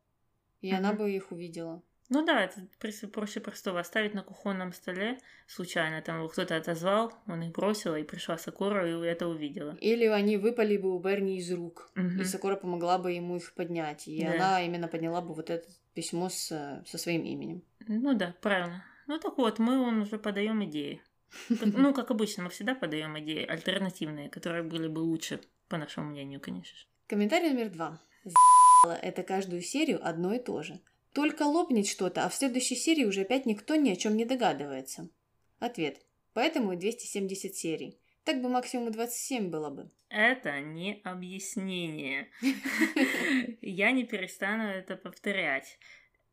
И она Мгм. бы их увидела. Ну да, это проще простого. Оставить на кухонном столе случайно. Там его кто-то отозвал, он их бросил, и пришла Сакура, и это увидела. Или они выпали бы у Берни из рук, Мгм. и Сакура помогла бы ему их поднять, и Да. она именно подняла бы вот это письмо с, со своим именем. Ну да, правильно. Ну так вот, мы он уже подаем идеи. Ну, как обычно, мы всегда подаем идеи альтернативные, которые были бы лучше, по нашему мнению, конечно же. Комментарий номер два. Это каждую серию одно и то же. Только лопнет что-то, а в следующей серии уже опять никто ни о чем не догадывается. Ответ. Поэтому и 270 серий. Так бы максимум и 27 было бы. Это не объяснение. Я не перестану это повторять.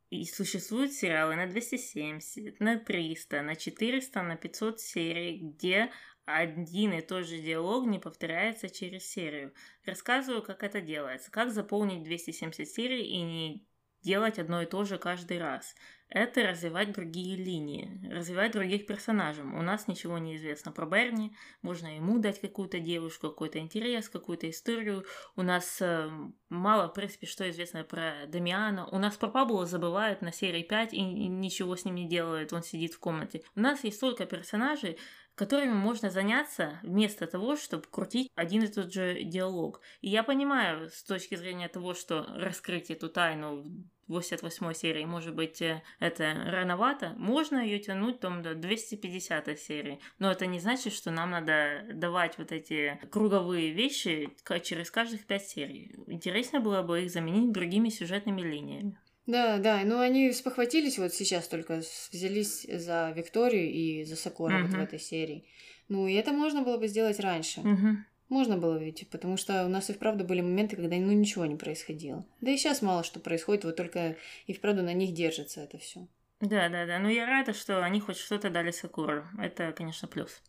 И существуют сериалы на 270, на 300, на 400, на 500 серий, где один и тот же диалог не повторяется через серию. Рассказываю, как это делается, как заполнить 270 серий и не делать одно и то же каждый раз. Это развивать другие линии, развивать других персонажей. У нас ничего не известно про Берни, можно ему дать какую-то девушку, какой-то интерес, какую-то историю. У нас э, мало, в принципе, что известно про Дамиана. У нас про Пабло забывают на серии 5 и, и ничего с ним не делают, он сидит в комнате. У нас есть столько персонажей, которыми можно заняться вместо того, чтобы крутить один и тот же диалог. И я понимаю с точки зрения того, что раскрыть эту тайну в 88 серии, может быть, э, это рановато, можно ее тянуть там до 250 серии, но это не значит, что нам надо давать вот эти круговые вещи через каждых 5 серий. Интересно было бы их заменить другими сюжетными линиями. Да, да, но они спохватились вот сейчас только, взялись за Викторию и за Сокора вот в этой серии. Ну, и это можно было бы сделать раньше. Мгм. Можно было ведь, потому что у нас и вправду были моменты, когда ну ничего не происходило. Да и сейчас мало что происходит, вот только и вправду на них держится это все. Да, да, да. Но я рада, что они хоть что-то дали Сакуру. Это, конечно, плюс.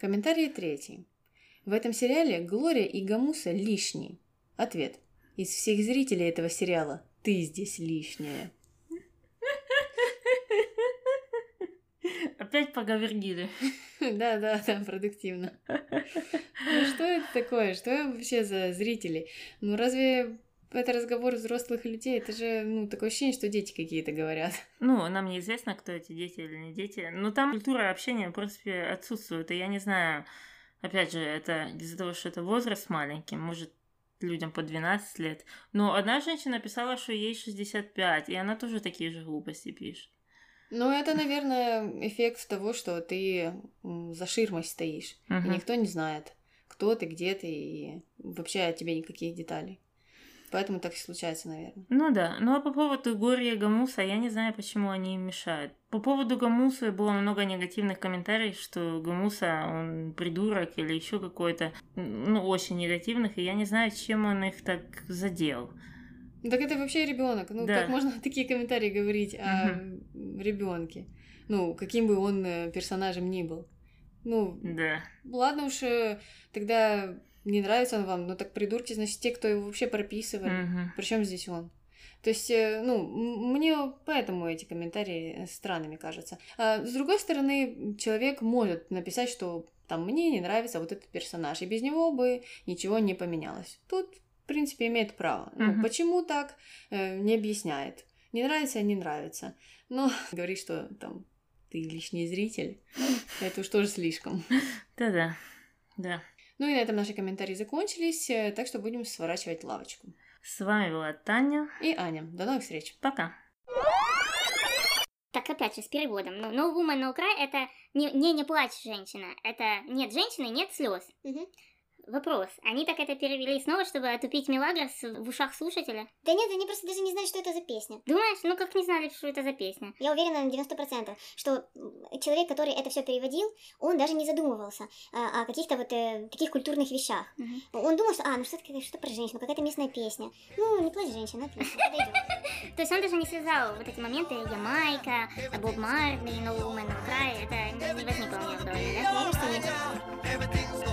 Комментарий третий. В этом сериале Глория и Гамуса лишние. Ответ. Из всех зрителей этого сериала ты здесь лишняя. Опять поговорили. Да, да, да, продуктивно. Ну что это такое? Что вообще за зрители? Ну разве это разговор взрослых людей? Это же, ну, такое ощущение, что дети какие-то говорят. Ну, нам неизвестно, кто эти дети или не дети. Но там культура общения, в принципе, отсутствует. И я не знаю, опять же, это из-за того, что это возраст маленький, может, людям по 12 лет. Но одна женщина писала, что ей 65, и она тоже такие же глупости пишет. Ну, это, наверное, эффект того, что ты за ширмой стоишь, Мгм. и никто не знает, кто ты, где ты, и вообще о тебе никаких деталей. Поэтому так и случается, наверное. Ну да, ну а по поводу Гория и Гамуса, я не знаю, почему они им мешают. По поводу Гамуса было много негативных комментариев, что Гамуса, он придурок или еще какой-то, ну, очень негативных, и я не знаю, чем он их так задел. Ну, так это вообще ребенок. Ну, Да. как можно такие комментарии говорить о ребенке? Ну, каким бы он э, персонажем ни был. Ну, Да. ладно уж, э, тогда не нравится он вам, ну так придурки, значит, те, кто его вообще прописывали. Мгм. Причем здесь он? То есть, э, ну, мне поэтому эти комментарии э, странными кажутся. А с другой стороны, человек может написать, что там мне не нравится вот этот персонаж, и без него бы ничего не поменялось. Тут, в принципе, имеет право. Ну, Мгм. почему так, э, не объясняет. Не нравится, не нравится. Но говорит, что там ты лишний зритель, это уж тоже слишком. Да-да. Да. Ну и на этом наши комментарии закончились, э, так что будем сворачивать лавочку. С вами была Таня. И Аня. До новых встреч. Пока. Так опять же, с переводом. Ну, no woman, no cry это не, не, не плачь, женщина. Это нет женщины, нет слез. Вопрос. Они так это перевели снова, чтобы отупить Мелагрос в ушах слушателя? Да нет, они просто даже не знают, что это за песня. Думаешь, ну как не знали, что это за песня? Я уверена на 90%, что человек, который это все переводил, он даже не задумывался а, о каких-то вот э, таких культурных вещах. Мгм. Он думал, что, а, ну что, это- что про женщину, какая-то местная песня. Ну, не плачь, женщина, отлично, подойдет. То есть он даже не связал вот эти моменты Ямайка, Боб Марли, No Woman, No Cry, это не не возникло у меня в голове, да? Мне кажется, нет.